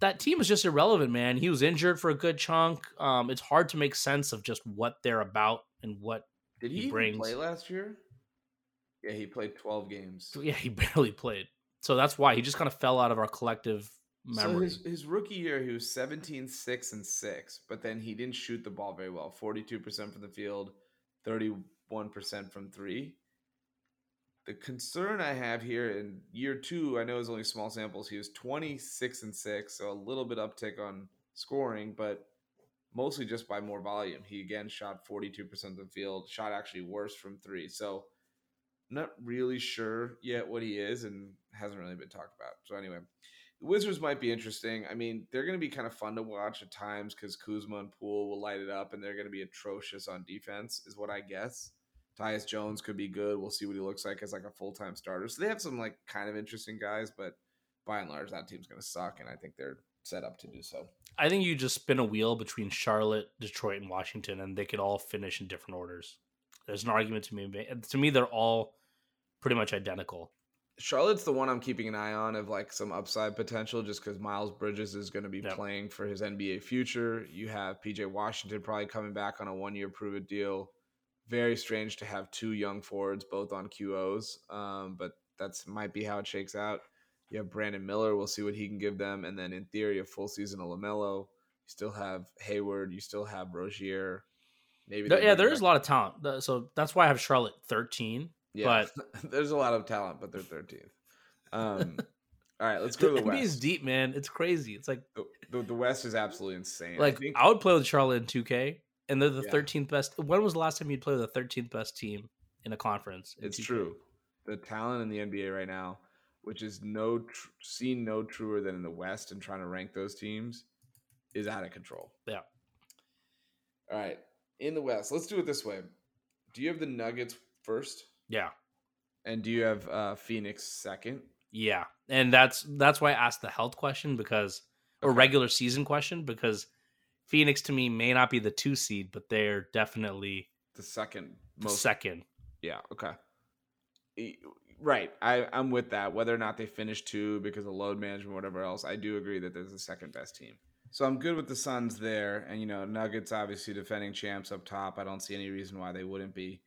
that team is just irrelevant, man. He was injured for a good chunk. Um, it's hard to make sense of just what they're about and what Did he, He brings- play last year? Yeah, he played 12 games. yeah, he barely played. So that's why he just kind of fell out of our collective So his, his rookie year, he was 17, 6, and 6, but then he didn't shoot the ball very well. 42% from the field, 31% from three. The concern I have here in year two, I know it's only small samples. He was 26 and 6, so a little bit uptick on scoring, but mostly just by more volume. He again shot 42% of the field, shot actually worse from three. So not really sure yet what he is and hasn't really been talked about. So anyway, the Wizards might be interesting. I mean, they're going to be kind of fun to watch at times because Kuzma and Poole will light it up, and they're going to be atrocious on defense, is what I guess. Tyus Jones could be good. We'll see what he looks like as like a full time starter. So they have some like kind of interesting guys, but by and large, that team's going to suck, and I think they're set up to do so. I think you just spin a wheel between Charlotte, Detroit, and Washington, and they could all finish in different orders. There's an argument to me. To me, they're all pretty much identical. Charlotte's the one I'm keeping an eye on of like some upside potential just because Miles Bridges is going to be Yep. playing for his NBA future. You have PJ Washington probably coming back on a one year prove it deal. Very strange to have two young forwards both on QOs, um, but that's might be how it shakes out. You have Brandon Miller. We'll see what he can give them. And then in theory, a full season of LaMelo. You still have Hayward. You still have Rozier. Maybe Th- they yeah, there is back- a lot of talent. So that's why I have Charlotte 13. Yeah, there's a lot of talent, but they're 13th. Um, all right, let's go The to the NBA is West. deep, man. It's crazy. It's like The, the, the West is absolutely insane. like I think, I would play with Charlotte in 2K, and they're the Yeah. 13th best. When was the last time you'd play with the 13th best team in a conference? in it's 2K? true. The talent in the NBA right now, which is no tr- seen no truer than in the West, and trying to rank those teams is out of control. Yeah. All right, in the West, let's do it this way. Do you have the Nuggets first, Yeah, and do you have uh, Phoenix second? yeah, and that's that's why I asked the health question because or Okay. regular season question because Phoenix to me may not be the two seed, but they're definitely The second most second. Yeah. Okay. Right. I, I'm with that. Whether or not they finish two because of load management, whatever else, I do agree that there's the second best team. So I'm good with the Suns there. And, you know, Nuggets obviously defending champs up top. I don't see any reason why they wouldn't be.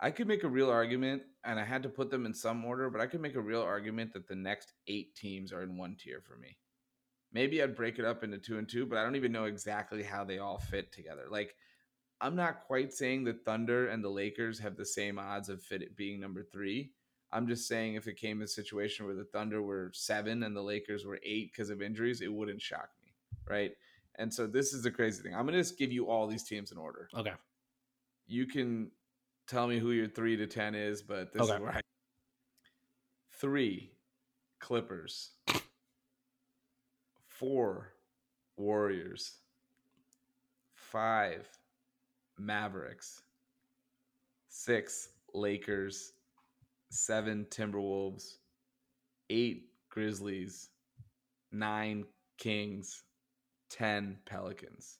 I could make a real argument, and I had to put them in some order, but I could make a real argument that the next eight teams are in one tier for me. Maybe I'd break it up into two and two, but I don't even know exactly how they all fit together. Like, I'm not quite saying the Thunder and the Lakers have the same odds of fit it being number three. I'm just saying if it came a situation where the Thunder were seven and the Lakers were eight because of injuries, it wouldn't shock me, right? And so this is the crazy thing. I'm gonna just give you all these teams in order. Okay, You can tell me who your three to ten is, but this Okay. is where I three Clippers, four Warriors, five Mavericks, six Lakers, seven Timberwolves, eight Grizzlies, nine Kings, ten Pelicans.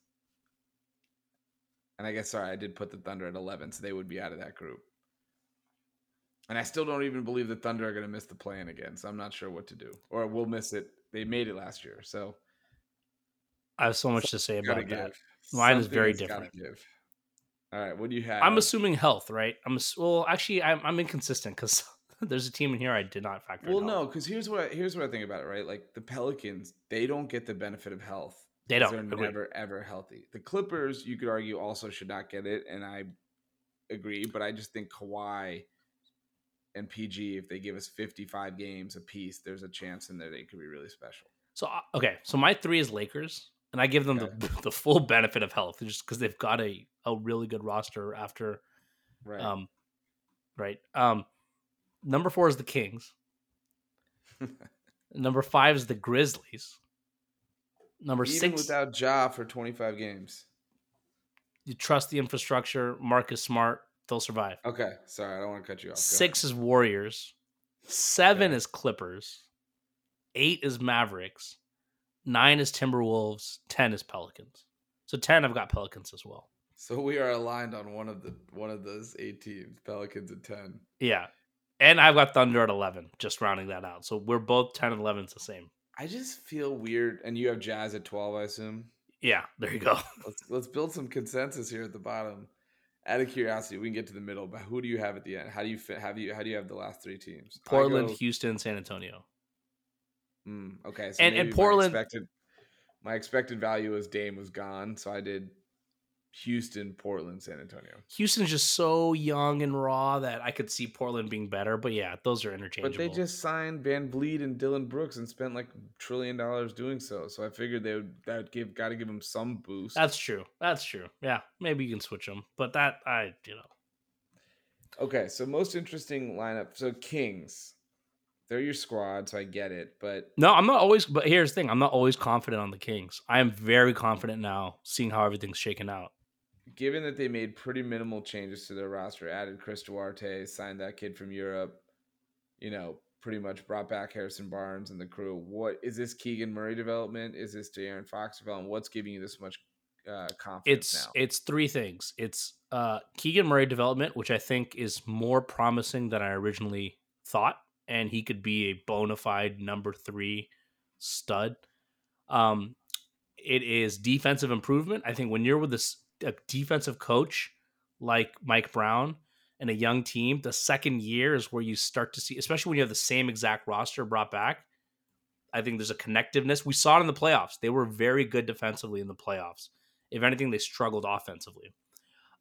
And I guess sorry, I did put the Thunder at eleven, so they would be out of that group. And I still don't even believe the Thunder are going to miss the plan again, so I'm not sure what to do. Or we'll miss it. They made it last year, so I have so much to say about that. give. Mine is very different. All right, what do you have? I'm assuming health, right? I'm well, actually, I'm I'm inconsistent because there's a team in here I did not factor. Well, no, because here's what here's what I think about it. Right, like the Pelicans, they don't get the benefit of health. They don't. They're never ever healthy. The Clippers, you could argue, also should not get it, and I agree. But I just think Kawhi and PG, if they give us 55 games apiece, there's a chance in there they could be really special. So uh, okay, so my three is Lakers, and I give them the, the full benefit of health just because they've got a a really good roster after Right. um right um number four is the Kings, number five is the Grizzlies, number Even six without Ja for 25 games. you trust the infrastructure. Marcus Smart, they'll survive. Okay, sorry, I don't want to cut you off. Go Six is Warriors, seven Okay. is Clippers, eight is Mavericks, nine is Timberwolves, ten is Pelicans. So ten, I've got Pelicans as well. So we are aligned on one of the one of those eight teams, Pelicans at 10. Yeah. And I've got Thunder at 11, just rounding that out. So we're both 10 and 11 is the same. I just feel weird. And you have Jazz at 12, I assume. Yeah, there you go. let's let's build some consensus here at the bottom. Out of curiosity, we can get to the middle, but who do you have at the end? How do you fit? Have you? How do you have the last three teams? Portland, go, Houston, San Antonio. Mm, okay, so and and Portland. My expected, my expected value as Dame was gone, so I did Houston, Portland, San Antonio. Houston's just so young and raw that I could see Portland being better. But yeah, those are interchangeable. But they just signed VanVleet and Dillon Brooks and spent like trillion dollars doing so. So I figured they would that would give got to give them some boost. That's true. That's true. Yeah, maybe you can switch them. But that I you know. Okay, so most interesting lineup. So Kings, they're your squad, so I get it. But no, I'm not always. But here's the thing: I'm not always confident on the Kings. I am very confident now, seeing how everything's shaken out given that they made pretty minimal changes to their roster, added Chris Duarte, signed that kid from Europe, you know, pretty much brought back Harrison Barnes and the crew. What is this Keegan Murray development? Is this De'Aaron Fox development? What's giving you this much uh, confidence it's, now? It's three things. It's uh, Keegan Murray development, which I think is more promising than I originally thought, and he could be a bona fide number three stud. Um, it is defensive improvement. I think when you're with this a defensive coach like Mike Brown and a young team, the second year is where you start to see, especially when you have the same exact roster brought back. I think there's a connectiveness. We saw it in the playoffs. They were very good defensively in the playoffs. If anything, they struggled offensively.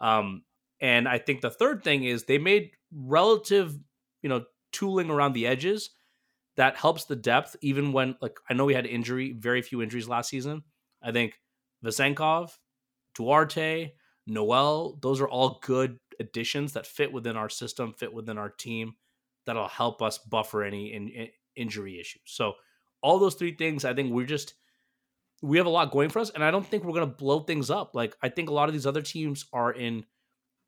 Um, and I think the third thing is they made relative, you know, tooling around the edges that helps the depth, even when like I know we had injury, very few injuries last season. I think Vezenkov, Duarte, Noel, those are all good additions that fit within our system, fit within our team, that'll help us buffer any in, in injury issues. So all those three things, I think we're just we have a lot going for us, and I don't think we're gonna blow things up. Like I think a lot of these other teams are in.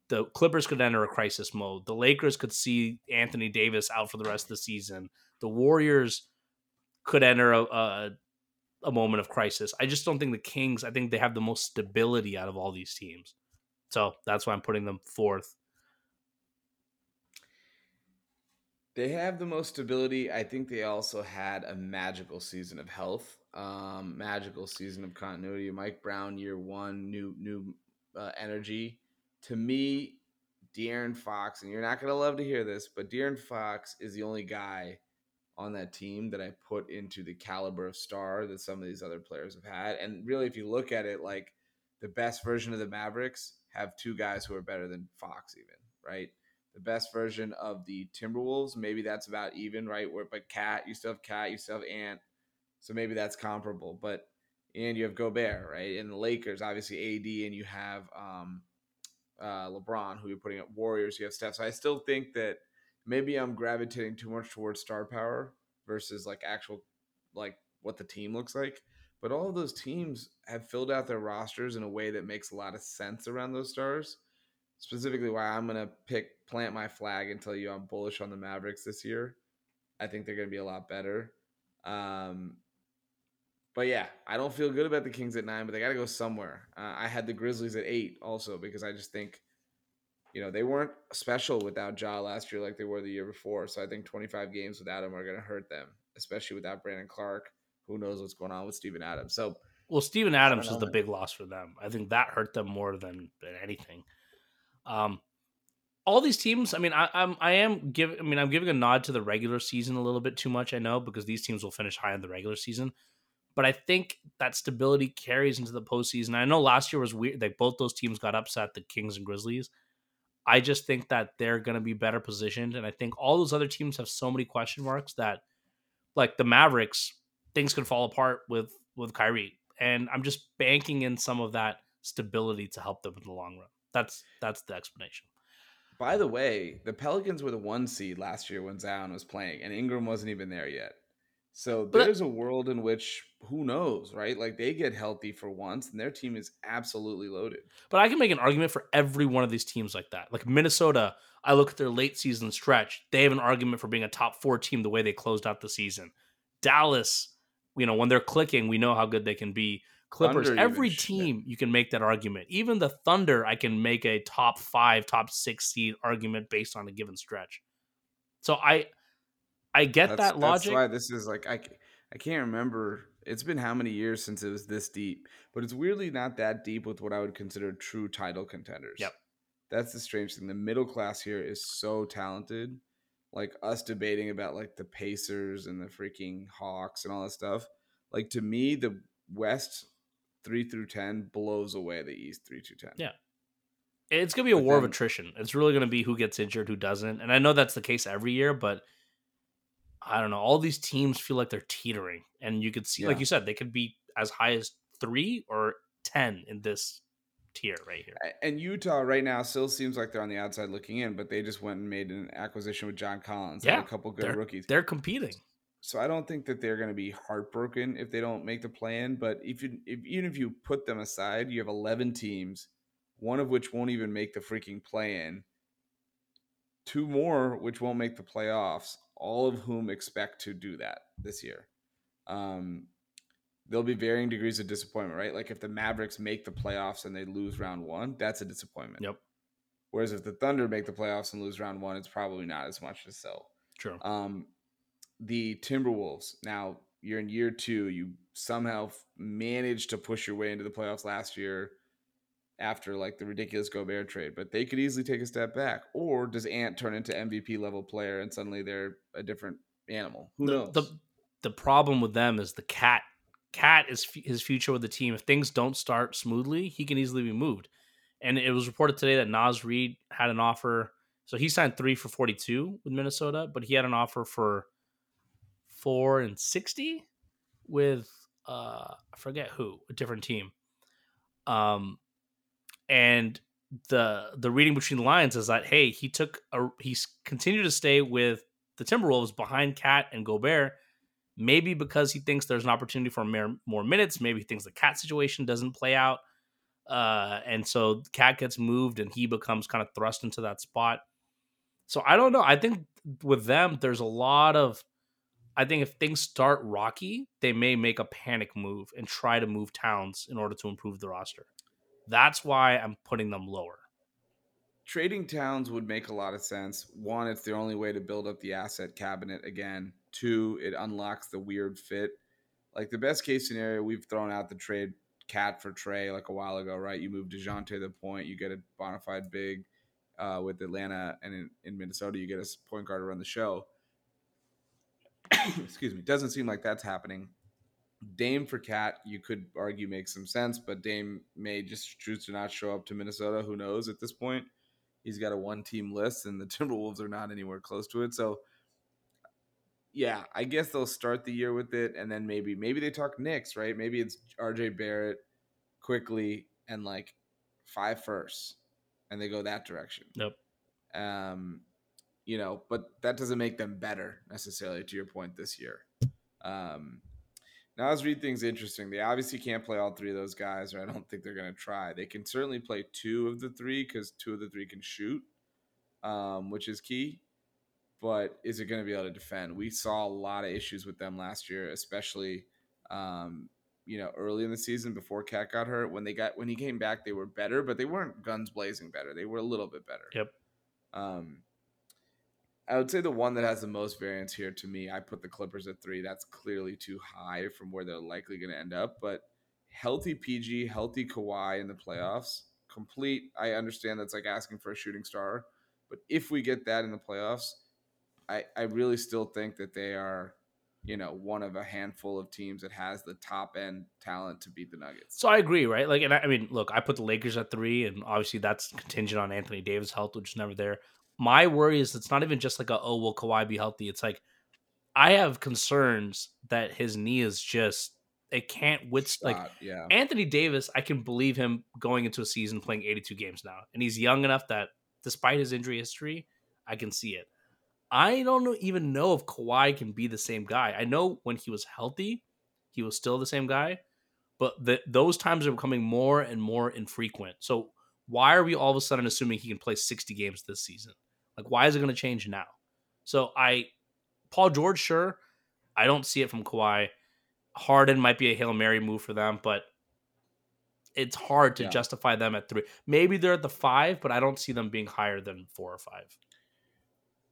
The Clippers could enter a crisis mode. The Lakers could see Anthony Davis out for the rest of the season. The Warriors could enter a, a a moment of crisis. I just don't think the Kings, I think they have the most stability out of all these teams. So that's why I'm putting them fourth. They have the most stability. I think they also had a magical season of health, um, magical season of continuity. Mike Brown, year one, new new uh, energy. To me, De'Aaron Fox, and you're not gonna love to hear this, but De'Aaron Fox is the only guy on that team that I put into the caliber of star that some of these other players have had. And really, if you look at it, like the best version of the Mavericks have two guys who are better than Fox, even right. The best version of the Timberwolves, maybe that's about even, right? Where but Cat, you still have Cat, you still have Ant, so maybe that's comparable. But and you have Gobert, right? And the Lakers, obviously AD, and you have um, uh, LeBron, who you're putting up Warriors. You have Steph. So I still think that maybe I'm gravitating too much towards star power versus like actual like what the team looks like. But all of those teams have filled out their rosters in a way that makes a lot of sense around those stars. Specifically, why I'm gonna pick plant my flag and tell you I'm bullish on the Mavericks this year. I think they're gonna be a lot better. Um, but yeah, I don't feel good about the Kings at nine, but they got to go somewhere. Uh, I had the Grizzlies at eight also because I just think you know, they weren't special without Ja last year like they were the year before. So I think 25 games without him are going to hurt them, especially without Brandon Clarke. Who knows what's going on with Steven Adams? So, well, Steven Adams is the big loss for them. I think that hurt them more than, than anything. Um, all these teams, I mean, I, I'm I am giving I mean I'm giving a nod to the regular season a little bit too much, I know, because these teams will finish high in the regular season. But I think that stability carries into the postseason. I know last year was weird, like both those teams got upset, the Kings and Grizzlies. I just think that they're going to be better positioned. And I think all those other teams have so many question marks that, like the Mavericks, things could fall apart with with Kyrie. And I'm just banking in some of that stability to help them in the long run. That's that's the explanation. By the way, the Pelicans were the one seed last year when Zion was playing, and Ingram wasn't even there yet. So there's but, a world in which who knows, right? Like they get healthy for once and their team is absolutely loaded. But I can make an argument for every one of these teams like that. Like Minnesota, I look at their late season stretch, they have an argument for being a top 4 team the way they closed out the season. Dallas, you know, when they're clicking, we know how good they can be. Clippers, Thunder every team you can make that argument. Even the Thunder, I can make a top 5, top 6 seed argument based on a given stretch. So I I get that's, that logic. That's why this is like I I can't remember. It's been how many years since it was this deep, but it's weirdly not that deep with what I would consider true title contenders. Yep. That's the strange thing. The middle class here is so talented. Like us debating about like the Pacers and the freaking Hawks and all that stuff. Like to me, the West three through ten blows away the East three through ten. Yeah. It's gonna be a But war of attrition. It's really gonna be who gets injured, who doesn't. And I know that's the case every year, but I don't know. All these teams feel like they're teetering, and you could see, like you said, they could be as high as three or ten in this tier right here. And Utah right now still seems like they're on the outside looking in, but they just went and made an acquisition with John Collins. Yeah, a couple good rookies. They're competing. So I don't think that they're going to be heartbroken if they don't make the plan. But if you, if, even if you put them aside, you have 11 teams, one of which won't even make the freaking play in, two more which won't make the playoffs, all of whom expect to do that this year. Um, there'll be varying degrees of disappointment, right? Like if the Mavericks make the playoffs and they lose round one, that's a disappointment. Yep. Whereas if the Thunder make the playoffs and lose round one, it's probably not as much to sell. True. Um, the Timberwolves. Now you're in year two. You somehow managed to push your way into the playoffs last year after like the ridiculous Gobert trade, but they could easily take a step back. Or does Ant turn into MVP level player and suddenly they're a different animal? Who the, knows? the the problem with them is the cat. Cat is f- his future with the team. If things don't start smoothly, he can easily be moved. And it was reported today that Naz Reid had an offer. So he signed three for forty-two with Minnesota, but he had an offer for four and sixty with uh I forget who, a different team. Um, and the the reading between the lines is that hey, he took a he's continued to stay with the Timberwolves behind Cat and Gobert. Maybe because he thinks there's an opportunity for more, more minutes. Maybe he thinks the Cat situation doesn't play out. Uh, and so Cat gets moved and he becomes kind of thrust into that spot. So I don't know. I think with them, there's a lot of. I think if things start rocky, they may make a panic move and try to move Towns in order to improve the roster. That's why I'm putting them lower. Trading Towns would make a lot of sense. One, it's the only way to build up the asset cabinet again. Two, it unlocks the weird fit. Like the best case scenario, we've thrown out the trade Cat for Trae like a while ago, right? You move Dejounte to the point, you get a bona fide big uh, with Atlanta, and in, in Minnesota, you get a point guard to run the show. Excuse me. Doesn't seem like that's happening. Dame for Cat, you could argue makes some sense, but Dame may just choose to not show up to Minnesota. Who knows at this point? He's got a one team list, and the Timberwolves are not anywhere close to it. So, yeah, I guess they'll start the year with it, and then maybe maybe they talk Knicks, right? Maybe it's RJ Barrett quickly and like five firsts, and they go that direction. Nope. Um, you know, but that doesn't make them better necessarily. To your point, this year. Um, now, as read things interesting. They obviously can't play all three of those guys, or I don't think they're going to try. They can certainly play two of the three because two of the three can shoot, um, which is key. But is it going to be able to defend? We saw a lot of issues with them last year, especially um, you know early in the season before Cat got hurt. When they got when he came back, they were better, but they weren't guns blazing better. They were a little bit better. Yep. Um, I would say the one that has the most variance here to me, I put the Clippers at three. That's clearly too high from where they're likely going to end up. But healthy PG, healthy Kawhi in the playoffs, complete. I understand that's like asking for a shooting star, but if we get that in the playoffs, I I really still think that they are, you know, one of a handful of teams that has the top end talent to beat the Nuggets. So I agree, right? Like, and I, I mean, look, I put the Lakers at three, and obviously that's contingent on Anthony Davis' health, which is never there. My worry is it's not even just like a oh, will Kawhi be healthy? It's like I have concerns that his knee is just it can't withstand. Like yeah. Anthony Davis, I can believe him going into a season playing 82 games now, and he's young enough that despite his injury history, I can see it. I don't know, even know if Kawhi can be the same guy. I know when he was healthy, he was still the same guy, but the, those times are becoming more and more infrequent. So why are we all of a sudden assuming he can play 60 games this season? Like, why is it going to change now? So I, Paul George, sure, I don't see it from Kawhi. Harden might be a hail mary move for them, but it's hard to Yeah. justify them at three. Maybe they're at the five, but I don't see them being higher than four or five.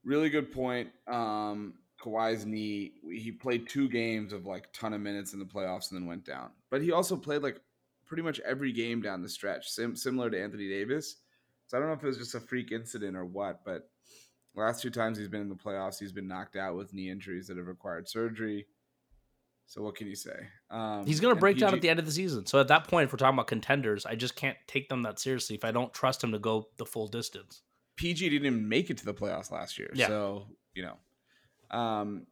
Really good point. Um, Kawhi's knee. He played two games of like ton of minutes in the playoffs and then went down. But he also played like pretty much every game down the stretch, sim- similar to Anthony Davis. So I don't know if it was just a freak incident or what, but last two times he's been in the playoffs, he's been knocked out with knee injuries that have required surgery. So what can you say? Um, He's going to break PG- down at the end of the season. So at that point, if we're talking about contenders, I just can't take them that seriously if I don't trust him to go the full distance. PG didn't even make it to the playoffs last year. Yeah. So, you know. Um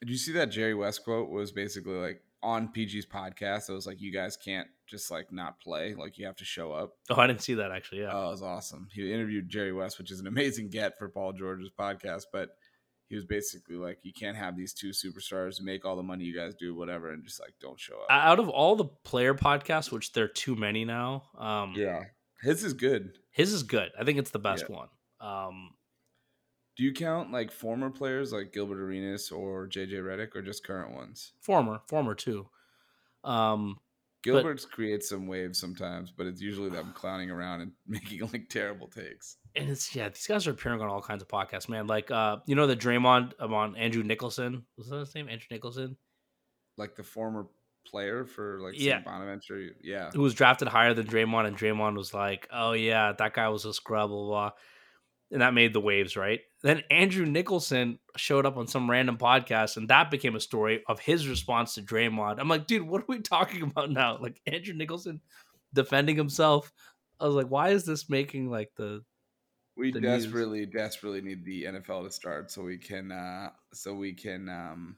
did you see that Jerry West quote was basically like on PG's podcast? It was like you guys can't just like not play, like you have to show up. Oh, I didn't see that actually. Yeah. Oh, it was awesome. He interviewed Jerry West, which is an amazing get for Paul George's podcast, but he was basically like, You can't have these two superstars make all the money you guys do, whatever, and just like don't show up. Out of all the player podcasts, which there are too many now, um, yeah. His is good. his is good. I think it's the best one. Um, Do you count like former players like Gilbert Arenas or JJ Redick or just current ones? former, former too. Um, Gilbert's creates some waves sometimes, but it's usually them clowning around and making like terrible takes. and it's yeah, these guys are appearing on all kinds of podcasts, man. Like uh, you know the Draymond um, on Andrew Nicholson. Was that his name? Andrew Nicholson, Like the former player for like Yeah. St. Bonaventure. Yeah. who was drafted higher than Draymond, and Draymond was like, "Oh yeah, that guy was a scrub." Blah blah. And that made the waves, right? Then Andrew Nicholson showed up on some random podcast, and that became a story of his response to Draymond. I'm like, dude, what are we talking about now? Like Andrew Nicholson defending himself. I was like, why is this making like the We the news. desperately, desperately need the NFL to start so we can uh so we can um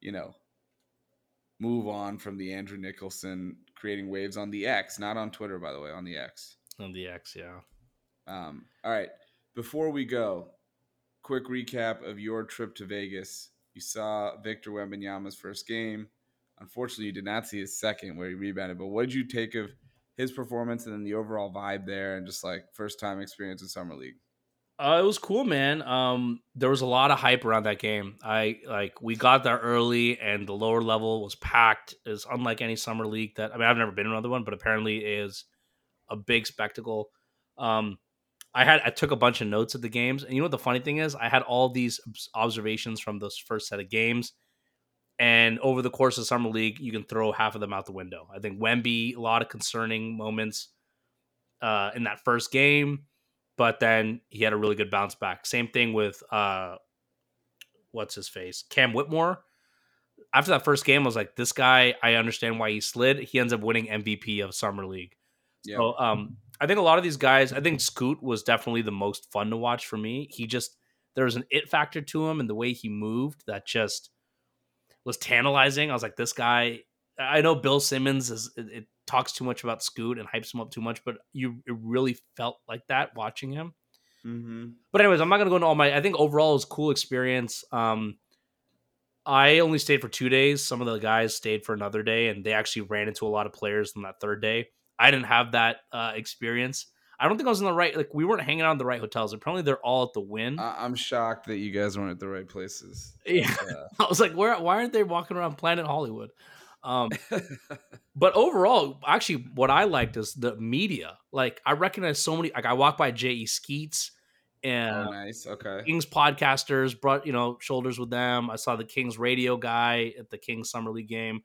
you know move on from the Andrew Nicholson creating waves on the X, not on Twitter by the way, on the X. on the X? Yeah. Um, all right. Before we go, quick recap of your trip to Vegas. You saw Victor Wembanyama's first game. Unfortunately, you did not see his second where he rebounded. But what did you take of his performance and then the overall vibe there and just like first time experience in summer league? Uh, it was cool, man. Um, there was a lot of hype around that game. I like we got there early, and the lower level was packed. It's unlike any summer league that I mean I've never been in another one, but apparently is a big spectacle. Um, I had I took a bunch of notes of the games, and you know what the funny thing is, I had all these observations from those first set of games, and over the course of summer league, you can throw half of them out the window. I think Wemby, a lot of concerning moments uh, in that first game but then he had a really good bounce back. Same thing with uh what's his face? Cam Whitmore. After that first game, I was like, this guy, I understand why he slid. He ends up winning MVP of Summer League. Yeah. So um I think a lot of these guys, I think Scoot was definitely the most fun to watch for me. He just there was an it factor to him and the way he moved that just was tantalizing. I was like, this guy. I know Bill Simmons is it, it talks too much about Scoot and hypes him up too much, but you it really felt like that watching him. Mm-hmm. But anyways, I'm not gonna go into all my. I think overall it was a cool experience. Um, I only stayed for two days. Some of the guys stayed for another day, and they actually ran into a lot of players on that third day. I didn't have that uh, experience. I don't think I was in the right. Like we weren't hanging out in the right hotels. Apparently, they're all at the Wynn. I- I'm shocked that you guys weren't at the right places. Yeah. Uh, I was like, where? Why aren't they walking around Planet Hollywood? Um, but overall, actually, what I liked is the media. Like, I recognize so many. Like, I walked by J.E. Skeets and oh, nice. Okay. Kings podcasters brought you know shoulders with them. I saw the Kings radio guy at the Kings summer league game.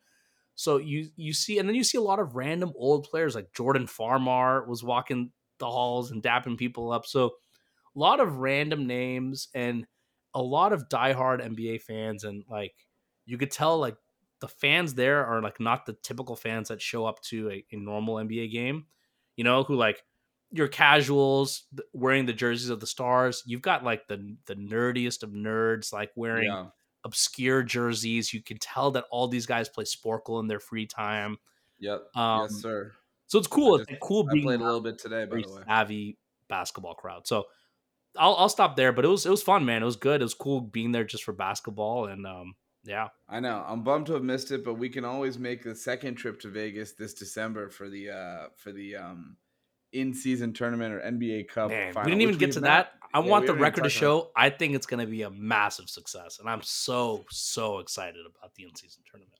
So you you see, and then you see a lot of random old players like Jordan Farmar was walking the halls and dapping people up. So a lot of random names and a lot of diehard NBA fans, and like you could tell like the fans there are like not the typical fans that show up to a, a normal NBA game. You know, who like your casuals wearing the jerseys of the stars. You've got like the the nerdiest of nerds, like wearing Yeah. Obscure jerseys. You can tell that all these guys play Sporcle in their free time. Yep. Um, yes, sir. So it's cool. I It's cool I being played a little bit today, by the way. savvy basketball crowd. So I'll I'll stop there. But it was it was fun, man. It was good. It was cool being there just for basketball, and um, yeah, I know. I'm bummed to have missed it, but we can always make the second trip to Vegas this December for the uh for the um in season tournament or NBA Cup. man, final, we didn't even get to not- that. I yeah, want the record to touched on it. show. I think it's going to be a massive success, and I'm so so excited about the in season tournament.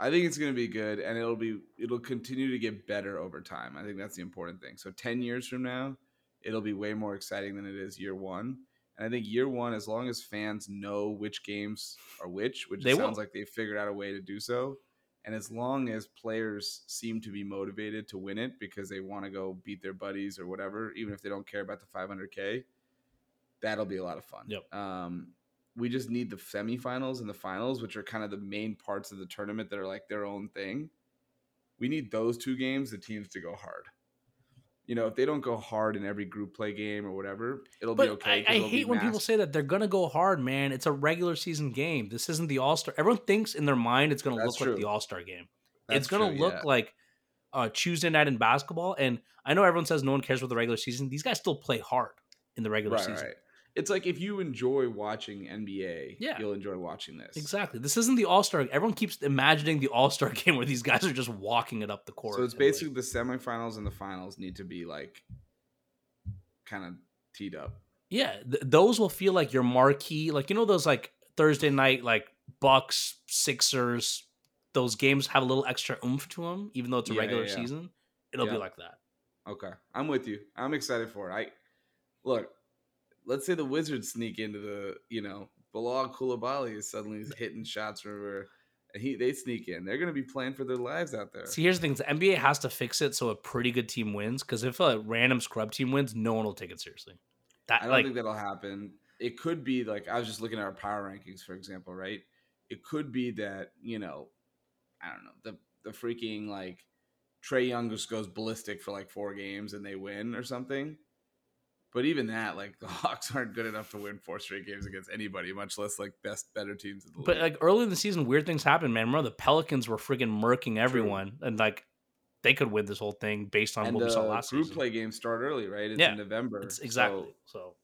I think it's going to be good, and it'll be it'll continue to get better over time. I think that's the important thing. So ten years from now, it'll be way more exciting than it is year one, And I think year one, as long as fans know which games are which, which They it will. sounds like they figured out a way to do so, and as long as players seem to be motivated to win it because they want to go beat their buddies or whatever, even if they don't care about the 500k, that'll be a lot of fun. Yep. Um, we just need the semifinals and the finals, which are kind of the main parts of the tournament that are like their own thing. We need those two games, the teams to go hard. You know, if they don't go hard in every group play game or whatever, it'll be But okay. 'cause I, I be hate when people say that they're gonna go hard, man. It's a regular season game. This isn't the All Star. Everyone thinks in their mind it's gonna That's look like the All Star game. That's it's gonna true, look yeah. like uh, Tuesday night in basketball. And I know everyone says no one cares about the regular season. These guys still play hard in the regular right, season. right. It's like if you enjoy watching NBA, Yeah. you'll enjoy watching this. Exactly. This isn't the All Star. Everyone keeps imagining the All Star game where these guys are just walking it up the court. So it's like- basically the semifinals and the finals need to be like kind of teed up. yeah. Th- those will feel like your marquee, like you know those like Thursday night like Bucks Sixers. Those games have a little extra oomph to them, even though it's a Yeah, regular yeah, season. It'll be like that. Okay, I'm with you. I'm excited for it. I look. Let's say the Wizards sneak into the, you know, Bilal Coulibaly is suddenly hitting shots from where, and he they sneak in. They're going to be playing for their lives out there. See, here's the thing: the NBA has to fix it so a pretty good team wins. Because if a random scrub team wins, no one will take it seriously. That I don't like think that'll happen. It could be like I was just looking at our power rankings, for example, right? It could be that you know, I don't know the the freaking like Trae Young just goes ballistic for like four games and they win or something. But even that, like the Hawks aren't good enough to win four straight games against anybody, much less like best better teams in the league. But like early in the season, weird things happen, man. Remember the Pelicans were freaking murking everyone, and like they could win this whole thing based on and what we saw the last group season. play games start early, right? It's Yeah, in November. It's exactly so.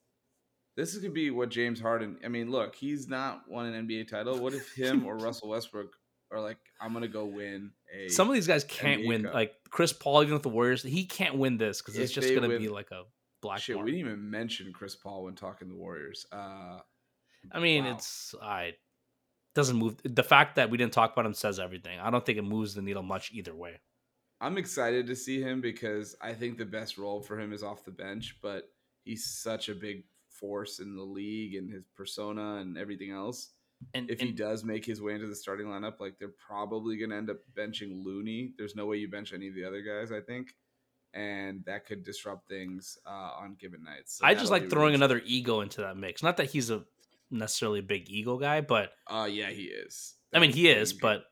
this is gonna be what James Harden. I mean, look, he's not won an NBA title. What if him or Russell Westbrook are like, I'm gonna go win a Some of these guys can't NBA win. Cup. Like Chris Paul, even with the Warriors, he can't win this because it's just gonna win- be like a black shit. mark. We didn't even mention Chris Paul when talking the Warriors. Uh, I mean, Wow. it's I doesn't move. The fact that we didn't talk about him says everything. I don't think it moves the needle much either way. I'm excited to see him because I think the best role for him is off the bench, but he's such a big force in the league and his persona and everything else. And If and, he does make his way into the starting lineup, like they're probably going to end up benching Looney. There's no way you bench any of the other guys, I think. And that could disrupt things uh, on given nights. So I just like throwing really another ego into that mix. Not that he's a necessarily a big ego guy, but Uh yeah, he is. I mean he is. But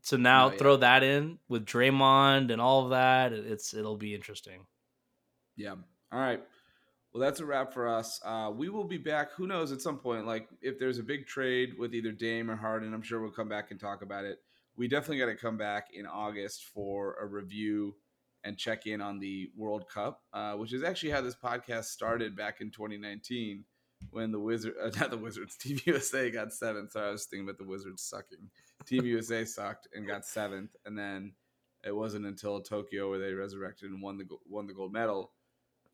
so now No, yeah. throw that in with Draymond and all of that. It's it'll be interesting. yeah. All right. Well, that's a wrap for us. Uh, we will be back. Who knows? At some point, like if there's a big trade with either Dame or Harden, I'm sure we'll come back and talk about it. We definitely got to come back in August for a review and check in on the World Cup, uh, which is actually how this podcast started back in 2019 when the Wizard, uh, not the Wizards, Team USA got seventh. Sorry, I was thinking about the Wizards sucking. Team USA sucked and got seventh, and then it wasn't until Tokyo where they resurrected and won the won the gold medal.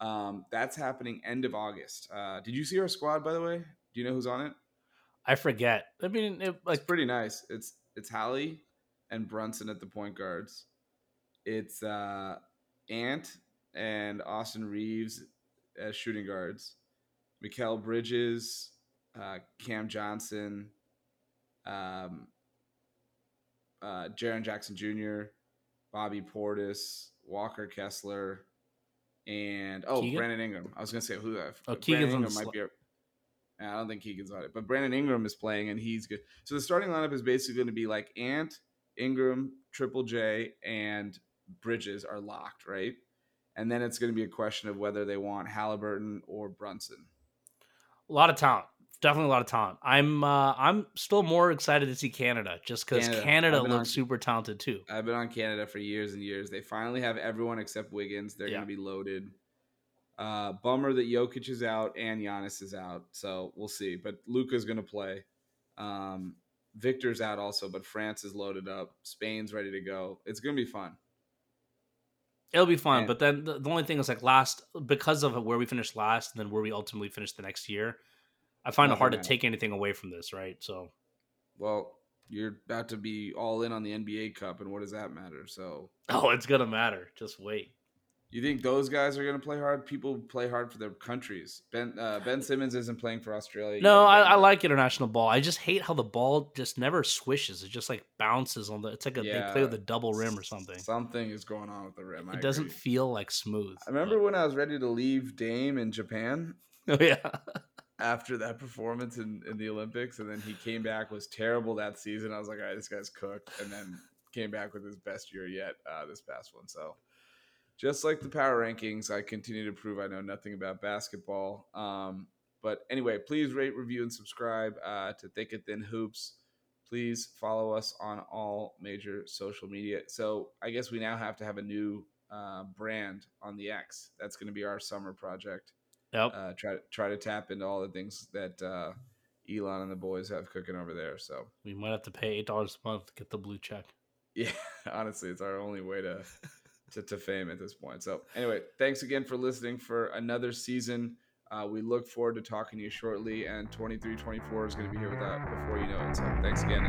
Um, that's happening end of August. Uh, did you see our squad by the way? Do you know who's on it? I forget. I mean, it, It's pretty nice. It's it's Hali and Brunson at the point guards. It's uh, Ant and Austin Reaves as shooting guards. Mikal Bridges, uh, Cam Johnson, um, uh, Jaren Jackson Jr., Bobby Portis, Walker Kessler, and oh Keegan? Brandon Ingram. I was gonna say who. Uh, Oh, Brandon Keegan's Ingram might be. A, I don't think Keegan's on it, but Brandon Ingram is playing and he's good. So the starting lineup is basically going to be like Ant, Ingram, Triple J, and Bridges are locked, right? And then it's going to be a question of whether they want Halliburton or Brunson. a lot of talent. Definitely a lot of talent. I'm uh, I'm still more excited to see Canada just because Canada. Canada, looks on- super talented too. I've been on Canada for years and years. They finally have everyone except Wiggins. They're Yeah. going to be loaded. Uh, bummer that Jokic is out and Giannis is out. So we'll see. But Luka's going to play. Um, Victor's out also, but France is loaded up. Spain's ready to go. It's going to be fun. It'll be fun, And- but then the, the only thing is like last because of where we finished last, and then where we ultimately finished the next year. I find it Nothing hard to take anything away from this, right? So Well, you're about to be all in on the NBA Cup, and what does that matter? So oh, it's gonna matter. Just wait. You think those guys are going to play hard? People play hard for their countries. Ben uh, Ben Simmons isn't playing for Australia. No, I, I like international ball. I just hate how the ball just never swishes. It just like bounces on the. It's like a, they play with a double rim or something. Something is going on with the rim. I It doesn't feel like smooth. I remember when I was ready to leave Dame in Japan Oh yeah, after that performance in, in the Olympics, and then he came back was terrible that season. I was like, all right, this guy's cooked, and then came back with his best year yet uh, this past one. So, just like the power rankings, I continue to prove I know nothing about basketball. Um, but anyway, please rate, review, and subscribe uh, to Thick and Thin Hoops. Please follow us on all major social media. So I guess we now have to have a new uh, brand on the X. That's going to be our summer project yep. uh, try try to tap into all the things that uh, Elon and the boys have cooking over there. So we might have to pay eight dollars a month to get the blue check. yeah, honestly, it's our only way to, to to fame at this point. So anyway, thanks again for listening for another season. Uh, we look forward to talking to you shortly, and 23-24 is going to be here with that before you know it. So thanks again.